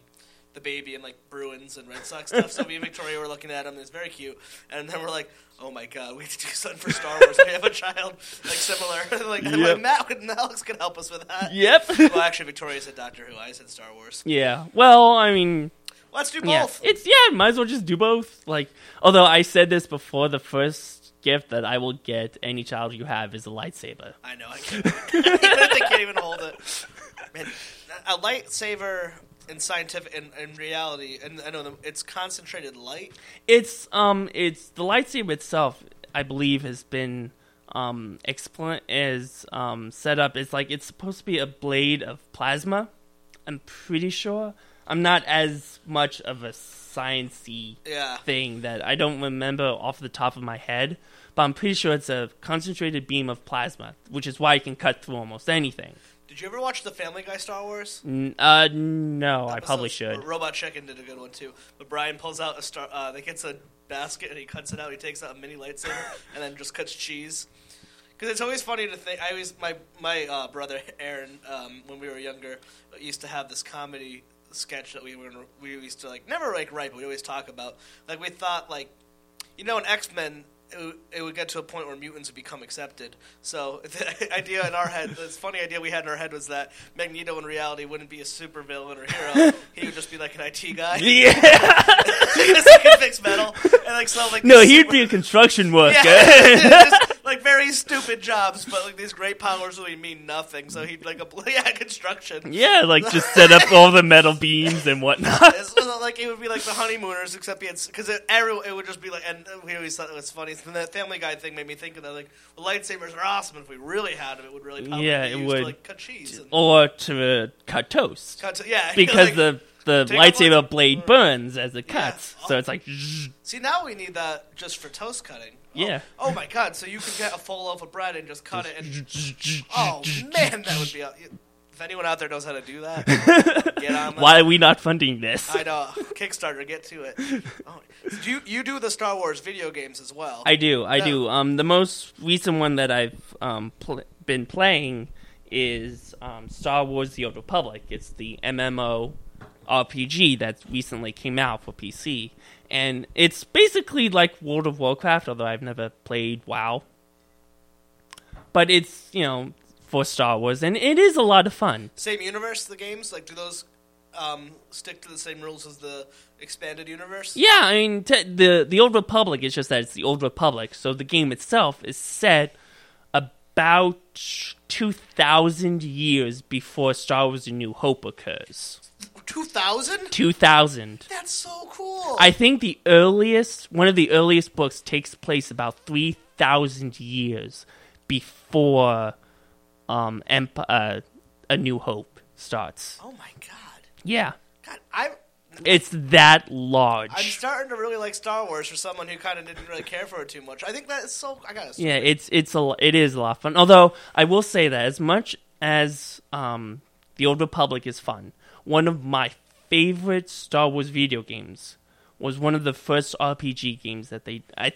the baby and like Bruins and Red Sox stuff. So me and Victoria were looking at him, it's very cute. And then we're like, "Oh my god, we have to do something for Star Wars. we have a child like similar. like, Yep. like Matt, Alex can help us with that." Yep. Well, actually, Victoria said Doctor Who. I said Star Wars. yeah. Well, I mean, Let's do yeah. both. It's yeah. Might as well just do both. Like, although I said this before, the first gift that I will get any child you have is a lightsaber. I know. I can't. they can't even hold it. Man, a lightsaber in scientific in, in reality, and I know them, it's concentrated light. It's um, it's the lightsaber itself. I believe has been um, expl- is um set up. It's like it's supposed to be a blade of plasma. I'm pretty sure. I'm not as much of a sciencey Yeah. thing that I don't remember off the top of my head, but I'm pretty sure it's a concentrated beam of plasma, which is why it can cut through almost anything. Did you ever watch the Family Guy Star Wars? N- uh, no, I probably should. Robot Chicken did a good one too. But Brian pulls out a star. Uh, they gets a basket and he cuts it out. He takes out a mini lightsaber and then just cuts cheese. Because it's always funny to think. I always my my uh, brother Aaron um, when we were younger used to have this comedy sketch that we were we used to like never like write, but we always talk about. Like we thought like you know in X Men. It, would- it would get to a point where mutants would become accepted. So the idea in our head, this funny idea we had in our head was that Magneto in reality wouldn't be a supervillain or hero. he would just be like an IT guy. Yeah. Because he could fix metal and like sell like no, he'd super- be a construction worker. yeah, just, like very stupid jobs, but like these great powers really mean nothing. So he'd like a yeah construction. Yeah, like just set up all the metal beams and whatnot. It's like it would be like the honeymooners, except he had because it, it would just be like, and we always thought it was funny. And that Family Guy thing made me think of that. Like, well, lightsabers are awesome. If we really had them, it would really pop. Yeah, it would. To, like cut cheese. And Or to uh, cut toast. cut to, yeah, Because like- the the lightsaber blade burns as it cuts. Yeah. So it's like zzz. see now we need that just for toast cutting. Oh, Yeah. Oh my god! So you could get a full loaf of bread and just cut it and Oh man, that would be. A, if anyone out there knows how to do that, get on. That. Why are we not funding this? I know Kickstarter. Get to it. Oh, do you, you do the Star Wars video games as well? I do, I Yeah. do. Um, the most recent one that I've um pl- been playing is um Star Wars: The Old Republic. It's the MMO RPG that recently came out for PC, and it's basically like World of Warcraft, although I've never played WoW. But it's you know for Star Wars, and it is a lot of fun. Same universe, the games? Like, do those um, stick to the same rules as the expanded universe? Yeah, I mean t- the the Old Republic is just that it's the Old Republic, so the game itself is set about two thousand years before Star Wars: A New Hope occurs. 2000? Two thousand. That's so cool. I think the earliest, one of the earliest books takes place about 3,000 years before um, Emp- uh, A New Hope starts. oh my god. Yeah. God, I'm. It's that large. I'm starting to really like Star Wars for someone who kind of didn't really care for it too much. I think that is so. I gotta. yeah, it's it's a it is a lot of fun. Although I will say that as much as um, the Old Republic is fun, one of my favorite Star Wars video games was one of the first RPG games that they. I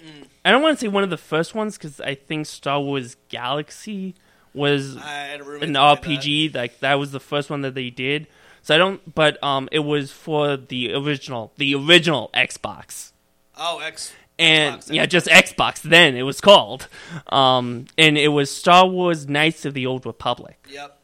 I don't want to say one of the first ones because I think Star Wars Galaxy was I had a roommate an that RPG. Like that was the first one that they did. So I don't. But um, it was for the original, the original Xbox. Oh, X. and Xbox, yeah, just Xbox. Then it was called, um, and it was Star Wars: Knights of the Old Republic, Yep.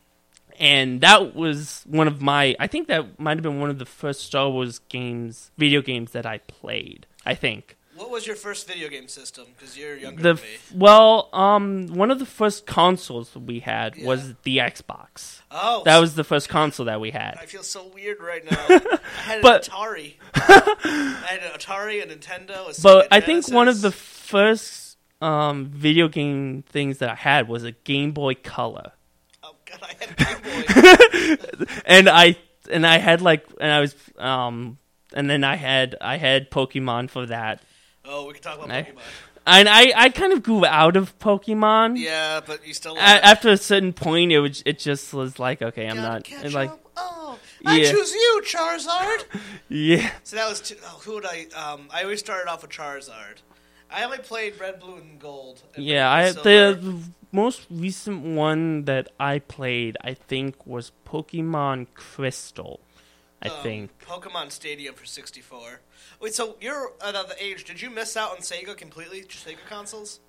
And that was one of my. I think that might have been one of the first Star Wars games, video games that I played. I think What was your first video game system? Because you're younger the than me. well, um, one of the first consoles we had Yeah. was the Xbox. Oh, That was the first console that we had. I feel so weird right now. I had an But- Atari. I had an Atari, a Nintendo, a But I think one of the first um, video game things that I had was a Game Boy Color. and I and I had like and I was um and then I had I had Pokemon for that. oh, we can talk about I- Pokemon. And I, I kind of grew out of Pokemon. Yeah, but you still. After a certain point, it was it just was like okay, I'm not like up. Oh, I Yeah. choose you, Charizard. yeah so that was. Too, oh, who would I? Um, I always started off with Charizard. I only played Red, Blue, and Gold. and yeah. I the most recent one that I played, I think, was Pokemon Crystal. I um, think Pokemon Stadium for 64. Wait, so you're at the age? Did you miss out on Sega completely? Sega consoles?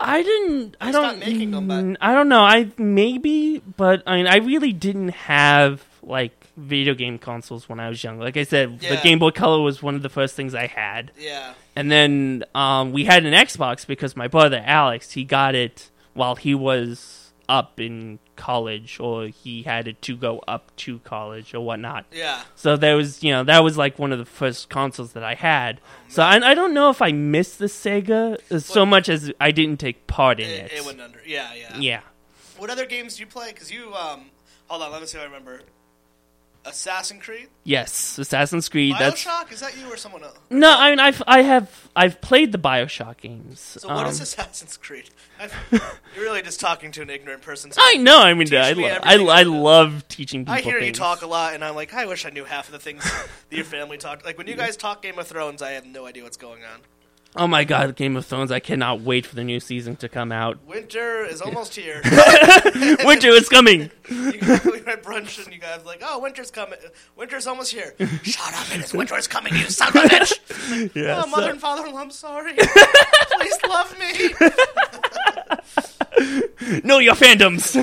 I didn't. I don't. making them, but- I don't know. I maybe, but I mean, I really didn't have like video game consoles when I was young. Like I said, the Game Boy Color was one of the first things I had, Yeah. and then um, we had an Xbox because my brother Alex he got it while he was up in college, or he had it to go up to college or whatnot. Yeah. So there was, you know, that was like one of the first consoles that I had. So I, I don't know if I missed the Sega so much as I didn't take part in It, it. it went under. Yeah, yeah. yeah. What other games do you play? Because you, um, hold on, let me see if I remember. Assassin's Creed, Yes, Assassin's Creed. That's Bioshock. Is that you or someone else? no. I mean, I've I have I've played the Bioshock games. So what is Um, Assassin's Creed? I've, you're really just talking to an ignorant person. So I know. I mean, Teach I, me lo- I, everything I love teaching people. I hear you things. talk a lot, and I'm like, I wish I knew half of the things that your family talked. Like when you guys talk Game of Thrones, I have no idea what's going on. Oh my god, Game of Thrones! I cannot wait for the new season to come out. Winter is almost here. Winter is coming. you we had brunch, and you guys like, oh, winter's coming. Winter's almost here. Shut up! It is winter's coming. You son of a bitch. Yeah. oh, mother and father, I'm sorry. Please love me. Know your fandoms.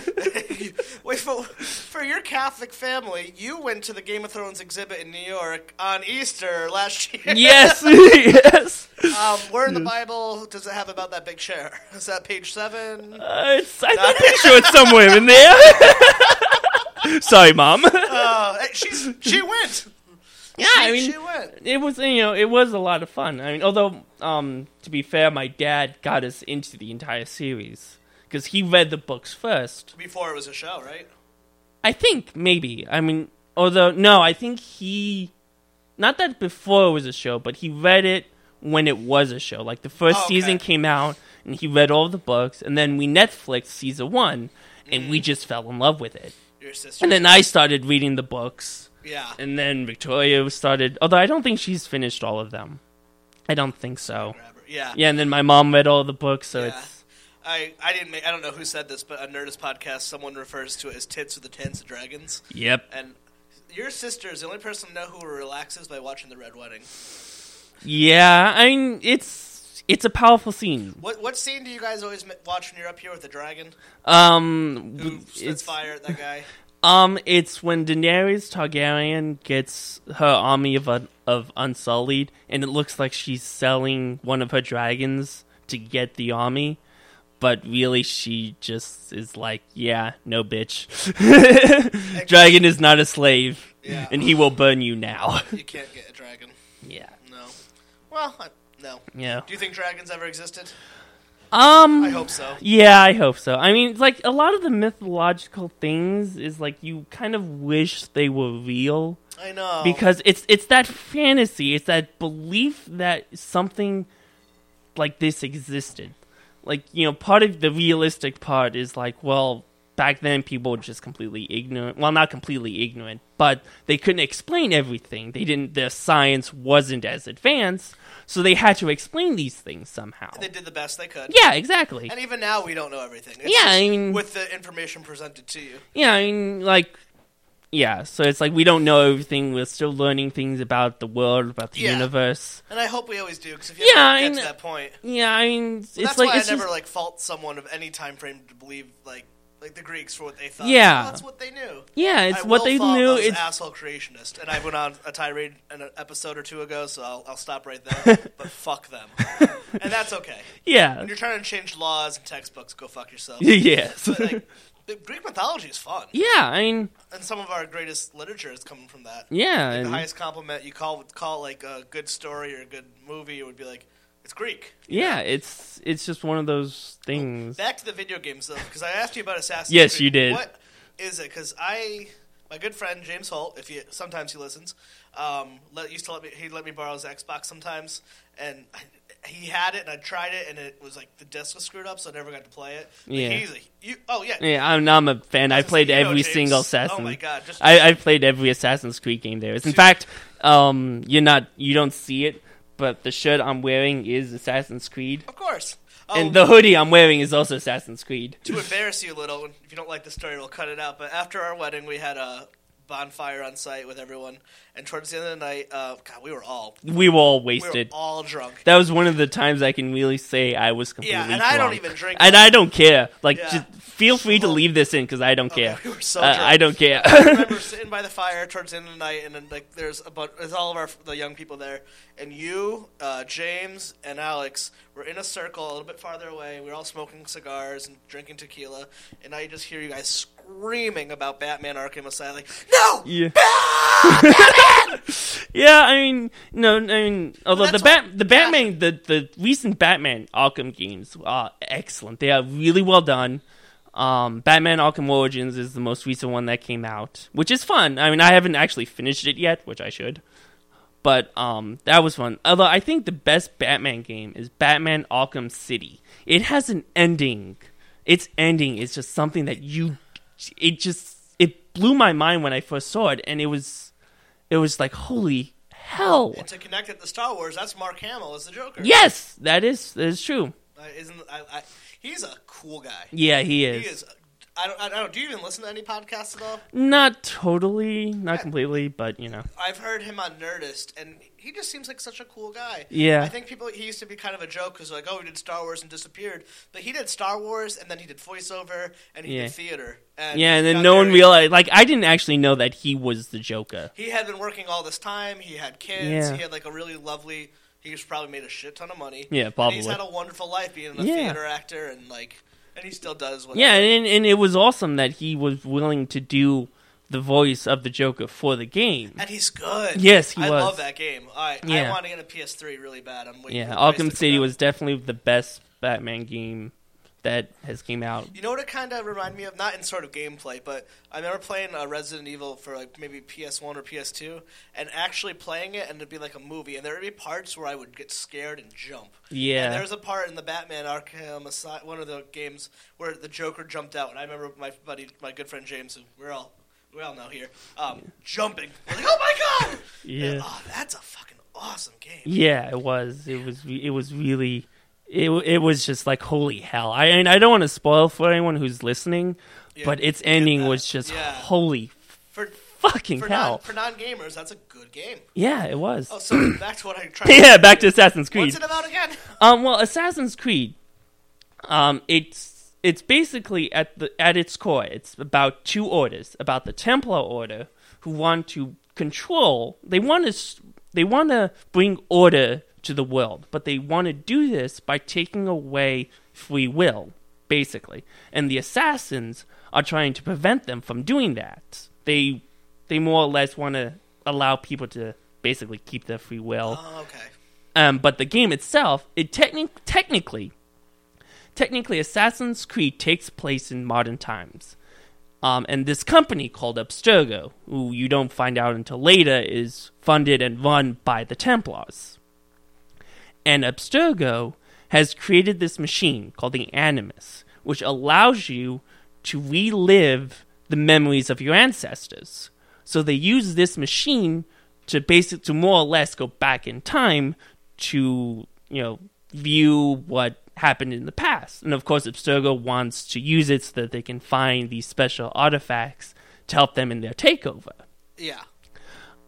Wait, for, for your Catholic family, you went to the Game of Thrones exhibit in New York on Easter last year. yes. yes. Um, where in the Bible does it have about that big chair? Is that page seven? Uh, it's, I'm pretty sure it's somewhere in there. Sorry, mom. Uh, she's she went. yeah, She, I mean, she went. it was you know it was a lot of fun. I mean, although um, to be fair, my dad got us into the entire series because he read the books first. Before it was a show, right? I think maybe. I mean, although no, I think he not that before it was a show, but he read it when it was a show. Like the first Oh, okay. season came out, and he read all the books, and then we Netflix season one, and we mm. just fell in love with it. Your sister. And then I started reading the books, yeah. and then Victoria started. Although I don't think she's finished all of them. I don't think so. Yeah. Yeah, and then my mom read all the books, so Yeah. it's I, I didn't make, I don't know who said this, but on Nerdist podcast, someone refers to it as tits with the tens of dragons, yep. and your sister is the only person I know who relaxes by watching the Red Wedding. Yeah, I mean it's it's a powerful scene. What what scene do you guys always watch when you're up here with the dragon Um, who fire at that guy? um, it's when Daenerys Targaryen gets her army of un- of Unsullied, and it looks like she's selling one of her dragons to get the army. But really, she just is like, yeah, no, bitch. Dragon is not a slave, Yeah. and he will burn you now. You can't get a dragon. yeah, No. Well, I, no. yeah. Do you think dragons ever existed? Um, I hope so. Yeah, I hope so. I mean, like a lot of the mythological things is like you kind of wish they were real I know. because it's it's that fantasy, it's that belief that something like this existed. Like, you know, part of the realistic part is like, well, back then people were just completely ignorant. Well, not completely ignorant, but they couldn't explain everything. They didn't their science wasn't as advanced, so they had to explain these things somehow. they did the best they could. Yeah, exactly. And even now, we don't know everything. It's Yeah, just I mean- with the information presented to you. Yeah, I mean, like, yeah. So it's like we don't know everything. We're still learning things about the world, about the Yeah. universe. And I hope we always do, because if you Yeah, ever I get to that point, Yeah, I mean, it's that's like why it's I never just like fault someone of any time frame to believe like like the Greeks for what they thought. Yeah. That's what they knew. yeah, it's I what will they fault knew. those It's asshole creationist, and I went on a tirade an episode or two ago, so I'll, I'll stop right there. but fuck them, and that's okay. yeah, When you're trying to change laws and textbooks, go fuck yourself. yes, But, like, the Greek mythology is fun, yeah. I mean, and some of our greatest literature is coming from that. yeah, The and, highest compliment you call call like a good story or a good movie, it would be like it's Greek. yeah. It's it's just one of those things. Back to the video games though, because I asked you about Assassin's Yes, Creed. you did. What is it? Because I, my good friend James Holt, if he sometimes he listens, um, let, used to let me he let me borrow his Xbox sometimes, and I, he had it and I tried it and it was like the disc was screwed up, so I never got to play it. But Yeah. he's a, you, oh yeah. Yeah, I'm, I'm a fan. I played Creed, you know, every James. single Oh my god! Just I, I played every Assassin's Creed game there is. In fact, um, you're not, you don't see it, but the shirt I'm wearing is Assassin's Creed, of course. Oh, and the hoodie I'm wearing is also Assassin's Creed. to embarrass you a little, if you don't like the story, we'll cut it out. But after our wedding, we had a bonfire on site with everyone, and towards the end of the night, uh, God, we were all We were all we were wasted. all drunk. that was one of the times I can really say I was completely Yeah, and I don't even drink. And I don't care. Like, Yeah. just feel free to leave this in because I don't Okay, care. we were so Uh. I don't care. I remember sitting by the fire towards the end of the night, and then like there's a bunch, there's all of our the young people there, and you, uh, James, and Alex were in a circle a little bit farther away. We were all smoking cigars and drinking tequila, and I just hear you guys screaming about Batman: Arkham Asylum. Like, no, yeah. yeah, I mean, no, I mean, although the bat, the Batman, the the recent Batman Arkham games are excellent. They are really well done. Um, Batman Arkham Origins is the most recent one that came out, which is fun. I mean, I haven't actually finished it yet, which I should. But um, that was fun. Although I think the best Batman game is Batman Arkham City. It has an ending. Its ending is just something that you. It just it blew my mind when I first saw it, and it was, it was like holy hell. And to connect it to Star Wars, that's Mark Hamill as the Joker. Yes, that is that is true. Uh, isn't I, I, he's a cool guy. Yeah, he is. He is. I don't, I don't. Do you even listen to any podcasts at all? Not totally, not completely, but you know. I've heard him on Nerdist, and he just seems like such a cool guy. Yeah. I think people he used to be kind of a joke because like, oh, he did Star Wars and disappeared, but he did Star Wars and then he did voiceover and he Yeah. did theater. And Yeah, and then no one realized. Like, I didn't actually know that he was the Joker. He had been working all this time. He had kids. Yeah. He had like a really lovely. He's probably made a shit ton of money. Yeah, And probably. he's had a wonderful life being a Yeah. theater actor and like, and he still does. Whatever. Yeah, and and it was awesome that he was willing to do the voice of the Joker for the game. And he's good. Yes, he I was. love that game. I, I Yeah. want to get a PS3 really bad. I'm waiting Yeah, for the price Arkham City was definitely the best Batman game that has came out. You know what it kind of reminded me of? Not in sort of gameplay, but I remember playing uh, Resident Evil for like maybe PS1 or PS2, and actually playing it, and it'd be like a movie, and there would be parts where I would get scared and jump. And Yeah, there was a part in the Batman Arkham Asylum, one of the games, where the Joker jumped out, and I remember my buddy, my good friend James, who we're all we all know here, um, jumping. We're like, oh my god! Yeah. And, oh, that's a fucking awesome game. yeah, it was. It was. It was really. It it was just like holy hell. I mean, I don't want to spoil for anyone who's listening, Yeah, but its ending was just Yeah. holy For fucking For hell. non for non gamers, that's a good game. yeah, it was. Oh, so back to what I tried. yeah, back to Assassin's Creed. What's it about again? Um, well, Assassin's Creed, um, it's it's basically at the at its core, it's about two orders, about the Templar Order who want to control. They want to they want to bring order to the world, but they want to do this by taking away free will, basically. And the assassins are trying to prevent them from doing that. They they more or less want to allow people to basically keep their free will. Oh, okay. Um, but the game itself, it techni- technically, technically, Assassin's Creed takes place in modern times. Um, and this company called Abstergo, who you don't find out until later, is funded and run by the Templars. And Abstergo has created this machine called the Animus, which allows you to relive the memories of your ancestors. So they use this machine to basic to more or less go back in time to you know view what happened in the past. And of course, Abstergo wants to use it so that they can find these special artifacts to help them in their takeover. Yeah.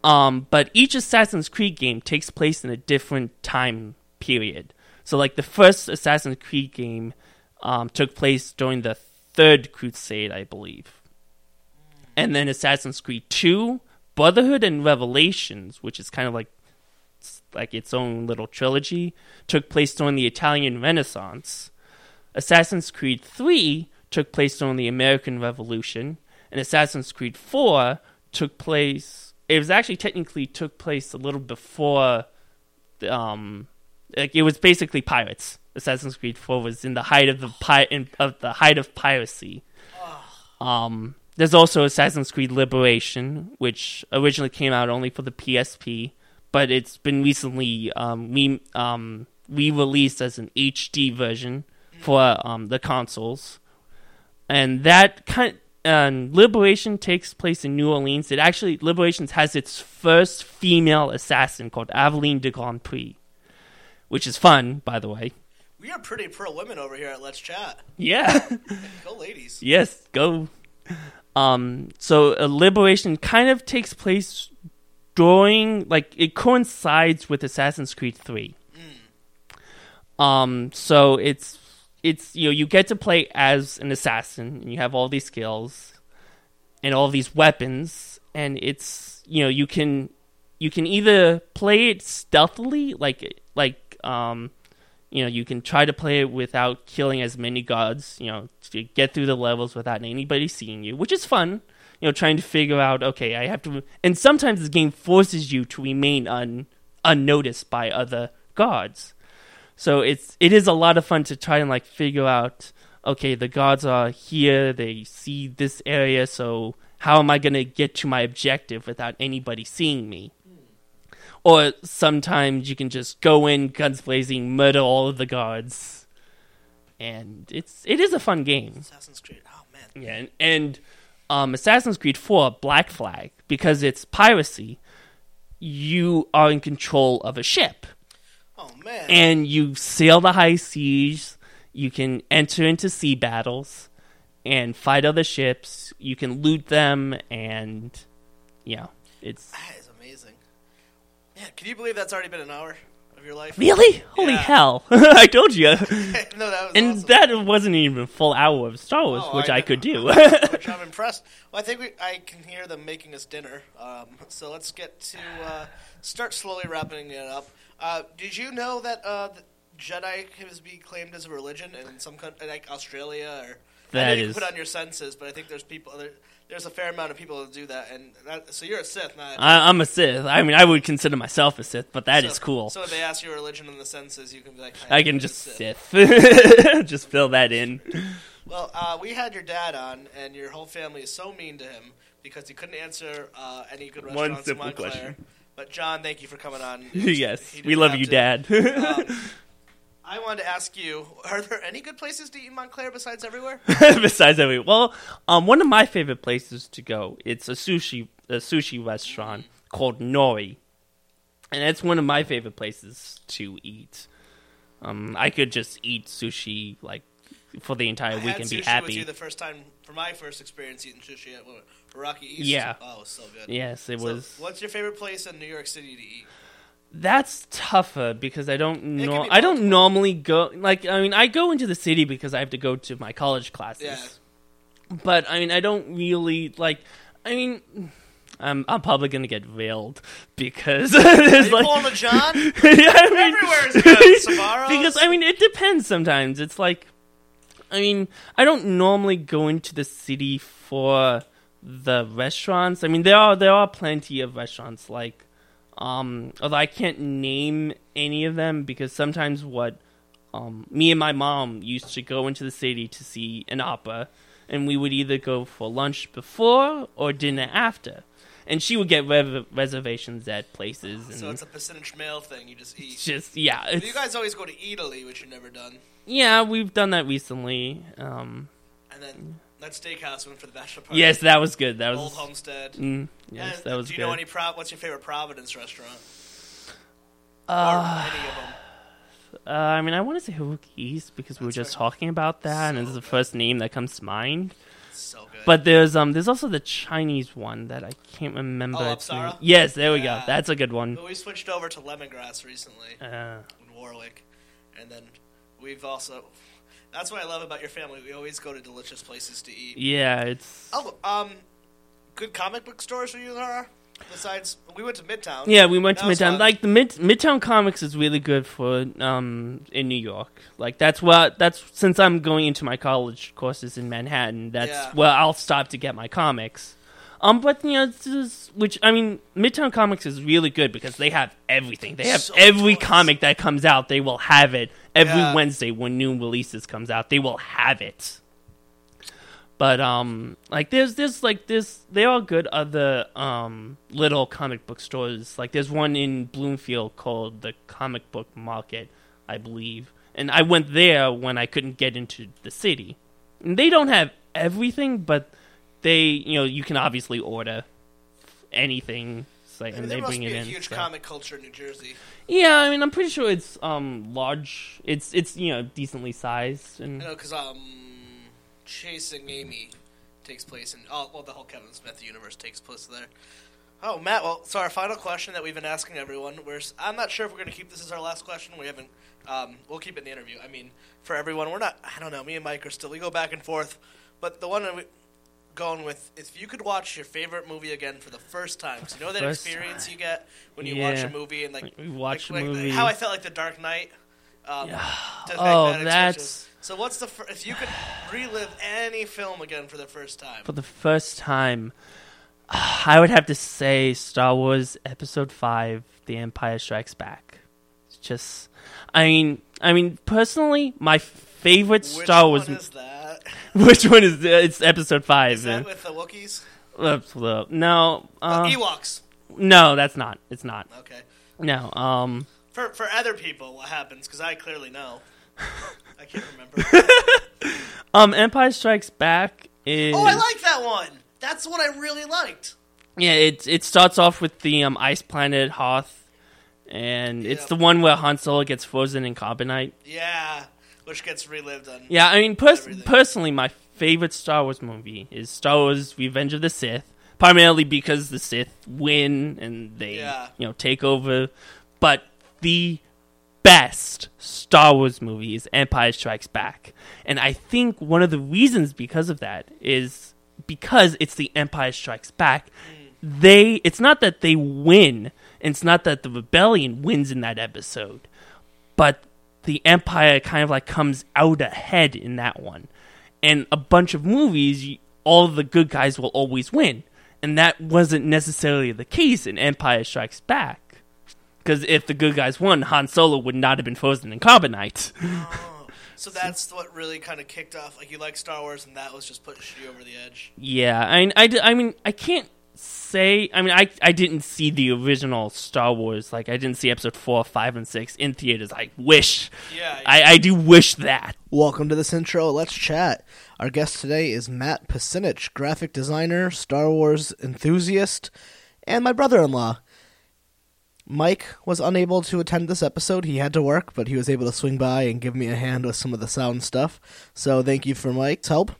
Um, but each Assassin's Creed game takes place in a different time period. So, like the first Assassin's Creed game um, took place during the Third Crusade, I believe, and then Assassin's Creed Two, Brotherhood and Revelations, which is kind of like like its own little trilogy, took place during the Italian Renaissance. Assassin's Creed 3 took place during the American Revolution, and Assassin's Creed 4 took place. It was actually technically took place a little before. the, Um, like it was basically pirates. Assassin's Creed 4 was in the height of the pi- in, of the height of piracy. Um, there's also Assassin's Creed Liberation, which originally came out only for the PSP, but it's been recently um, re um, re-released as an HD version for um, the consoles, and that kind. And Liberation takes place in New Orleans. It actually Liberations has its first female assassin called Aveline de Grandpré, which is fun, by the way. We are pretty pro women over here at Let's Chat. Yeah. Go, ladies. yes, go. Um, so uh, Liberation kind of takes place during, like, it coincides with Assassin's Creed Three. Um, so it's it's you know you get to play as an assassin, and you have all these skills and all these weapons, and it's you know you can you can either play it stealthily, like like um you know you can try to play it without killing as many gods you know to get through the levels without anybody seeing you which is fun you know trying to figure out okay i have to and sometimes this game forces you to remain un, unnoticed by other gods. So it's it is a lot of fun to try and like figure out okay the gods are here they see this area so how am i going to get to my objective without anybody seeing me or sometimes you can just go in guns blazing, murder all of the guards, and it's it is a fun game. Assassin's Creed. Oh man. Yeah, and, and um, Assassin's Creed Four Black Flag because it's piracy. You are in control of a ship, Oh man. and you sail the high seas. You can enter into sea battles and fight other ships. You can loot them, and yeah, it's that is amazing. Man, can you believe that's already been an hour of your life? really holy Yeah. hell! I told you. no, that was And awesome. that wasn't even a full hour of Star Wars, Oh, which I, know. could do. Which I'm impressed. Well, I think we, I can hear them making us dinner. Um, so let's get to uh, start slowly wrapping it up. Uh, did you know that uh, the Jedi has been claimed as a religion in some country, like Australia, or I That know you is- can put on your census, but I think there's people there, there's a fair amount of people that do that, and that, so you're a Sith, not. I, I'm a Sith. I mean, I would consider myself a Sith, but that so, is cool. So if they ask your religion in the census, you can be like, I can I'm a just Sith. Sith. just fill that in. Well, uh, we had your dad on, and your whole family is so mean to him because he couldn't answer uh, any good One restaurants in simple Montclair. question. But John, thank you for coming on. yes, we love you, to. Dad. Um, I wanted to ask you: Are there any good places to eat in Montclair besides everywhere? Besides every well, um, one of my favorite places to go it's a sushi a sushi restaurant called Nori, and it's one of my favorite places to eat. Um, I could just eat sushi like for the entire I week had and sushi be with happy. you the first time for my first experience eating sushi at Haruki East. Yeah. Oh, it was so good. yes, it So, was. What's your favorite place in New York City to eat? That's tougher because I don't know. I don't normally go. Like, I mean, I go into the city because I have to go to my college classes. Yeah. But I mean, I don't really like. I mean, I'm I'm probably gonna get railed because there's like. pulling a John? yeah, I mean, Everywhere is good. Because I mean, it depends. Sometimes it's like, I mean, I don't normally go into the city for the restaurants. I mean, there are there are plenty of restaurants like, um, although I can't name any of them because sometimes what, um, me and my mom used to go into the city to see an opera, and we would either go for lunch before or dinner after. And she would get rev- reservations at places, and So it's a percentage mail thing. You just eat. just yeah. You guys always go to Italy, which you've never done, yeah, we've done that recently. Um, and then that steakhouse went for the bachelor party. yes, that was good. That was Old Homestead. mm, yes, And that was Do you good. know any? Pro- what's your favorite Providence restaurant? uh, or any of them? uh, I mean, I want to say Haruki East because we were just right. talking about that, and it's the good. first name that comes to mind. So good. But there's um, there's also the Chinese one that I can't remember. Oh, its name. Yes, there we go. That's a good one. But we switched over to lemongrass recently Uh, in Warwick, and then we've also. That's what I love about your family. We always go to delicious places to eat. yeah, it's Oh, um, good comic book stores where you are. Besides, we went to Midtown. Yeah, we went to That was Midtown. fun. Like the Mid Midtown Comics is really good for um in New York. Like that's what that's since I'm going into my college courses in Manhattan. That's Yeah. where I'll stop to get my comics. Um, but you know, it's just, which I mean, Midtown Comics is really good because they have everything. They have So every comic that comes out. They will have it every Yeah. Wednesday when new releases comes out. They will have it. But um, like there's there's like this there are good other um little comic book stores. Like there's one in Bloomfield called the Comic Book Market, I believe. And I went there when I couldn't get into the city. And they don't have everything, but they you know you can obviously order anything. So, I mean, and they must bring be it a in. huge so. comic culture in New Jersey. Yeah, I mean I'm pretty sure it's um large. It's it's you know decently sized and I know because um, Chasing Amy takes place in oh well the whole Kevin Smith universe takes place there. Oh Matt, well so our final question that we've been asking everyone. We're I'm not sure if we're going to keep this as our last question. We haven't. Um, we'll keep it in the interview. I mean, for everyone, we're not. I don't know. Me and Mike are still. We go back and forth, but the one that we going with if you could watch your favorite movie again for the first time. 'cause you know that First experience time. you get when you watch a movie and like we watch like, a like movie. how I felt like The Dark Knight. Um, make oh, that experience. that's So what's the fir- if you could relive any film again for the first time? for the first time. I would have to say Star Wars Episode Five: The Empire Strikes Back. It's just, I mean, I mean, personally, my favorite Which Star Wars. which one is it? it's Episode Five? Is that man. with the Wookiees? No, Uh, uh, Ewoks. no, that's not. It's not. Okay. No, um, For for other people, what happens? Because I clearly know. I can't remember. um, Empire Strikes Back is. oh, I like that one. That's what I really liked. Yeah, it it starts off with the um, ice planet Hoth, and it's Yep. the one where Han Solo gets frozen in carbonite. Yeah, which gets relived on. Yeah, I mean, pers- personally, my favorite Star Wars movie is Star Wars: Revenge of the Sith, primarily because the Sith win and they, Yeah. you know, take over. But the best Star Wars movie is Empire Strikes Back, and I think one of the reasons because of that is because it's the Empire Strikes Back. Hmm. They, it's not that they win. It's not that the rebellion wins in that episode but the empire kind of like comes out ahead in that one and a bunch of movies all the good guys will always win and that wasn't necessarily the case in empire strikes back because if the good guys won han solo would not have been frozen in carbonite Oh, so that's what really kind of kicked off. Like you like Star Wars, and that was just pushing you over the edge. yeah i mean I, I mean i can't say i mean I, I didn't see the original star wars like i didn't see episode 4 5 and 6 in theaters i wish Yeah. I, I do wish that Welcome to this intro. Let's chat. Our guest today is Matt Pasinich, graphic designer, Star Wars enthusiast, and my brother-in-law. Mike was unable to attend this episode. He had to work, but he was able to swing by and give me a hand with some of the sound stuff. So thank you for Mike's help.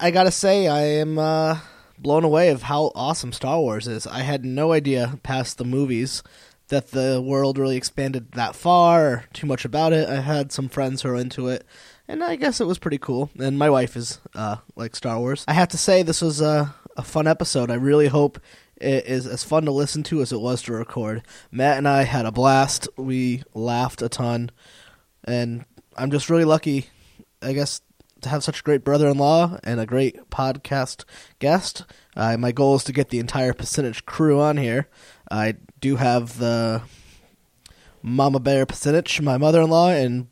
I gotta say, I am uh, blown away of how awesome Star Wars is. I had no idea past the movies that the world really expanded that far, or too much about it. I had some friends who are into it, and I guess it was pretty cool. And my wife is uh, like Star Wars. I have to say, this was a, a fun episode. I really hope it is as fun to listen to as it was to record. Matt and I had a blast. We laughed a ton, and I'm just really lucky, I guess, to have such a great brother-in-law and a great podcast guest. Uh, my goal is to get the entire Pasinich crew on here. I do have the Mama Bear Pasinich, my mother-in-law, and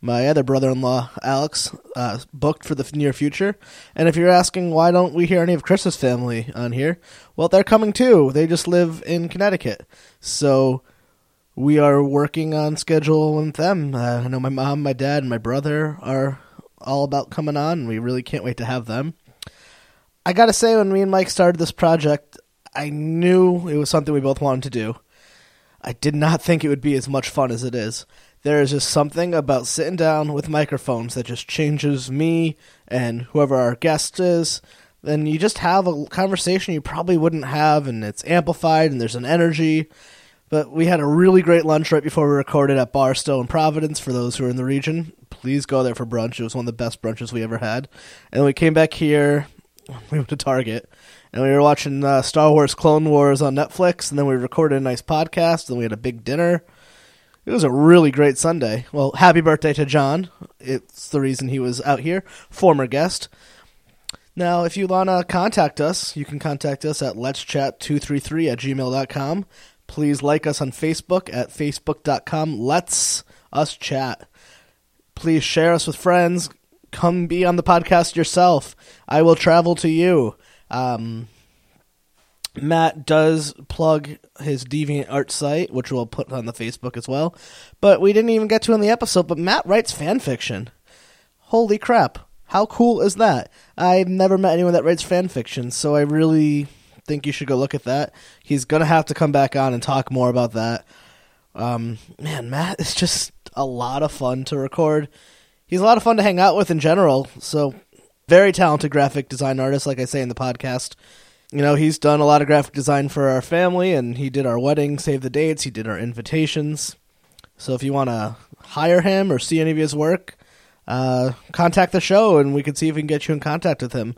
my other brother-in-law, Alex, uh, booked for the near future. And if you're asking why don't we hear any of Chris's family on here, well, they're coming too. They just live in Connecticut, so we are working on schedule with them. Uh, I know my mom, my dad, and my brother are all about coming on. And we really can't wait to have them. I gotta say, when me and Mike started this project, I knew it was something we both wanted to do. I did not think it would be as much fun as it is. There is just something about sitting down with microphones that just changes me and whoever our guest is. Then you just have a conversation you probably wouldn't have, and it's amplified, and there's an energy. But we had a really great lunch right before we recorded at Barstow in Providence. For those who are in the region, please go there for brunch. It was one of the best brunches we ever had. And we came back here. We went to Target, and we were watching uh, Star Wars Clone Wars on Netflix. And then we recorded a nice podcast, and we had a big dinner. It was a really great Sunday. Well, happy birthday to John. It's the reason he was out here. Former guest. Now, if you want to contact us, you can contact us at let'schat233 at gmail.com. Please like us on Facebook at facebook.com. Let's us chat. Please share us with friends. Come be on the podcast yourself. I will travel to you. Um, Matt does plug his Deviant Art site, which we'll put on the Facebook as well. But we didn't even get to in the episode. But Matt writes fan fiction. Holy crap! How cool is that? I've never met anyone that writes fan fiction, so I really think you should go look at that. He's gonna have to come back on and talk more about that. Um, man, Matt is just a lot of fun to record. He's a lot of fun to hang out with in general. So, very talented graphic design artist, like I say in the podcast. You know, he's done a lot of graphic design for our family, and he did our wedding, save the dates, he did our invitations. So, if you want to hire him or see any of his work, uh, contact the show, and we can see if we can get you in contact with him.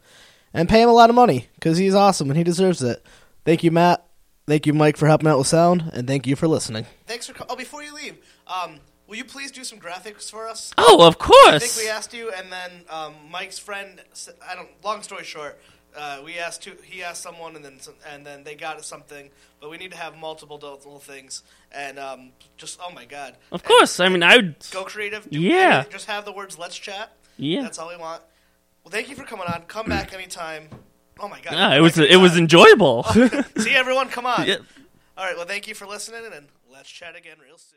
And pay him a lot of money, because he's awesome and he deserves it. Thank you, Matt. Thank you, Mike, for helping out with sound, and thank you for listening. Thanks for. Co- oh, before you leave, um, will you please do some graphics for us? Oh, of course. I think we asked you, and then um, Mike's friend. s- I don't. Long story short, uh, we asked two, he asked someone, and then some, and then they got something. But we need to have multiple little things, and um, just oh my god. Of And course. I mean, I would. go creative. Do Yeah. anything, Just have the words "Let's chat." Yeah. That's all we want. Well, thank you for coming on. Come back anytime. Oh my god. Ah, it was it was enjoyable. See everyone. Come on. Yeah. All right. Well, thank you for listening, and let's chat again real soon.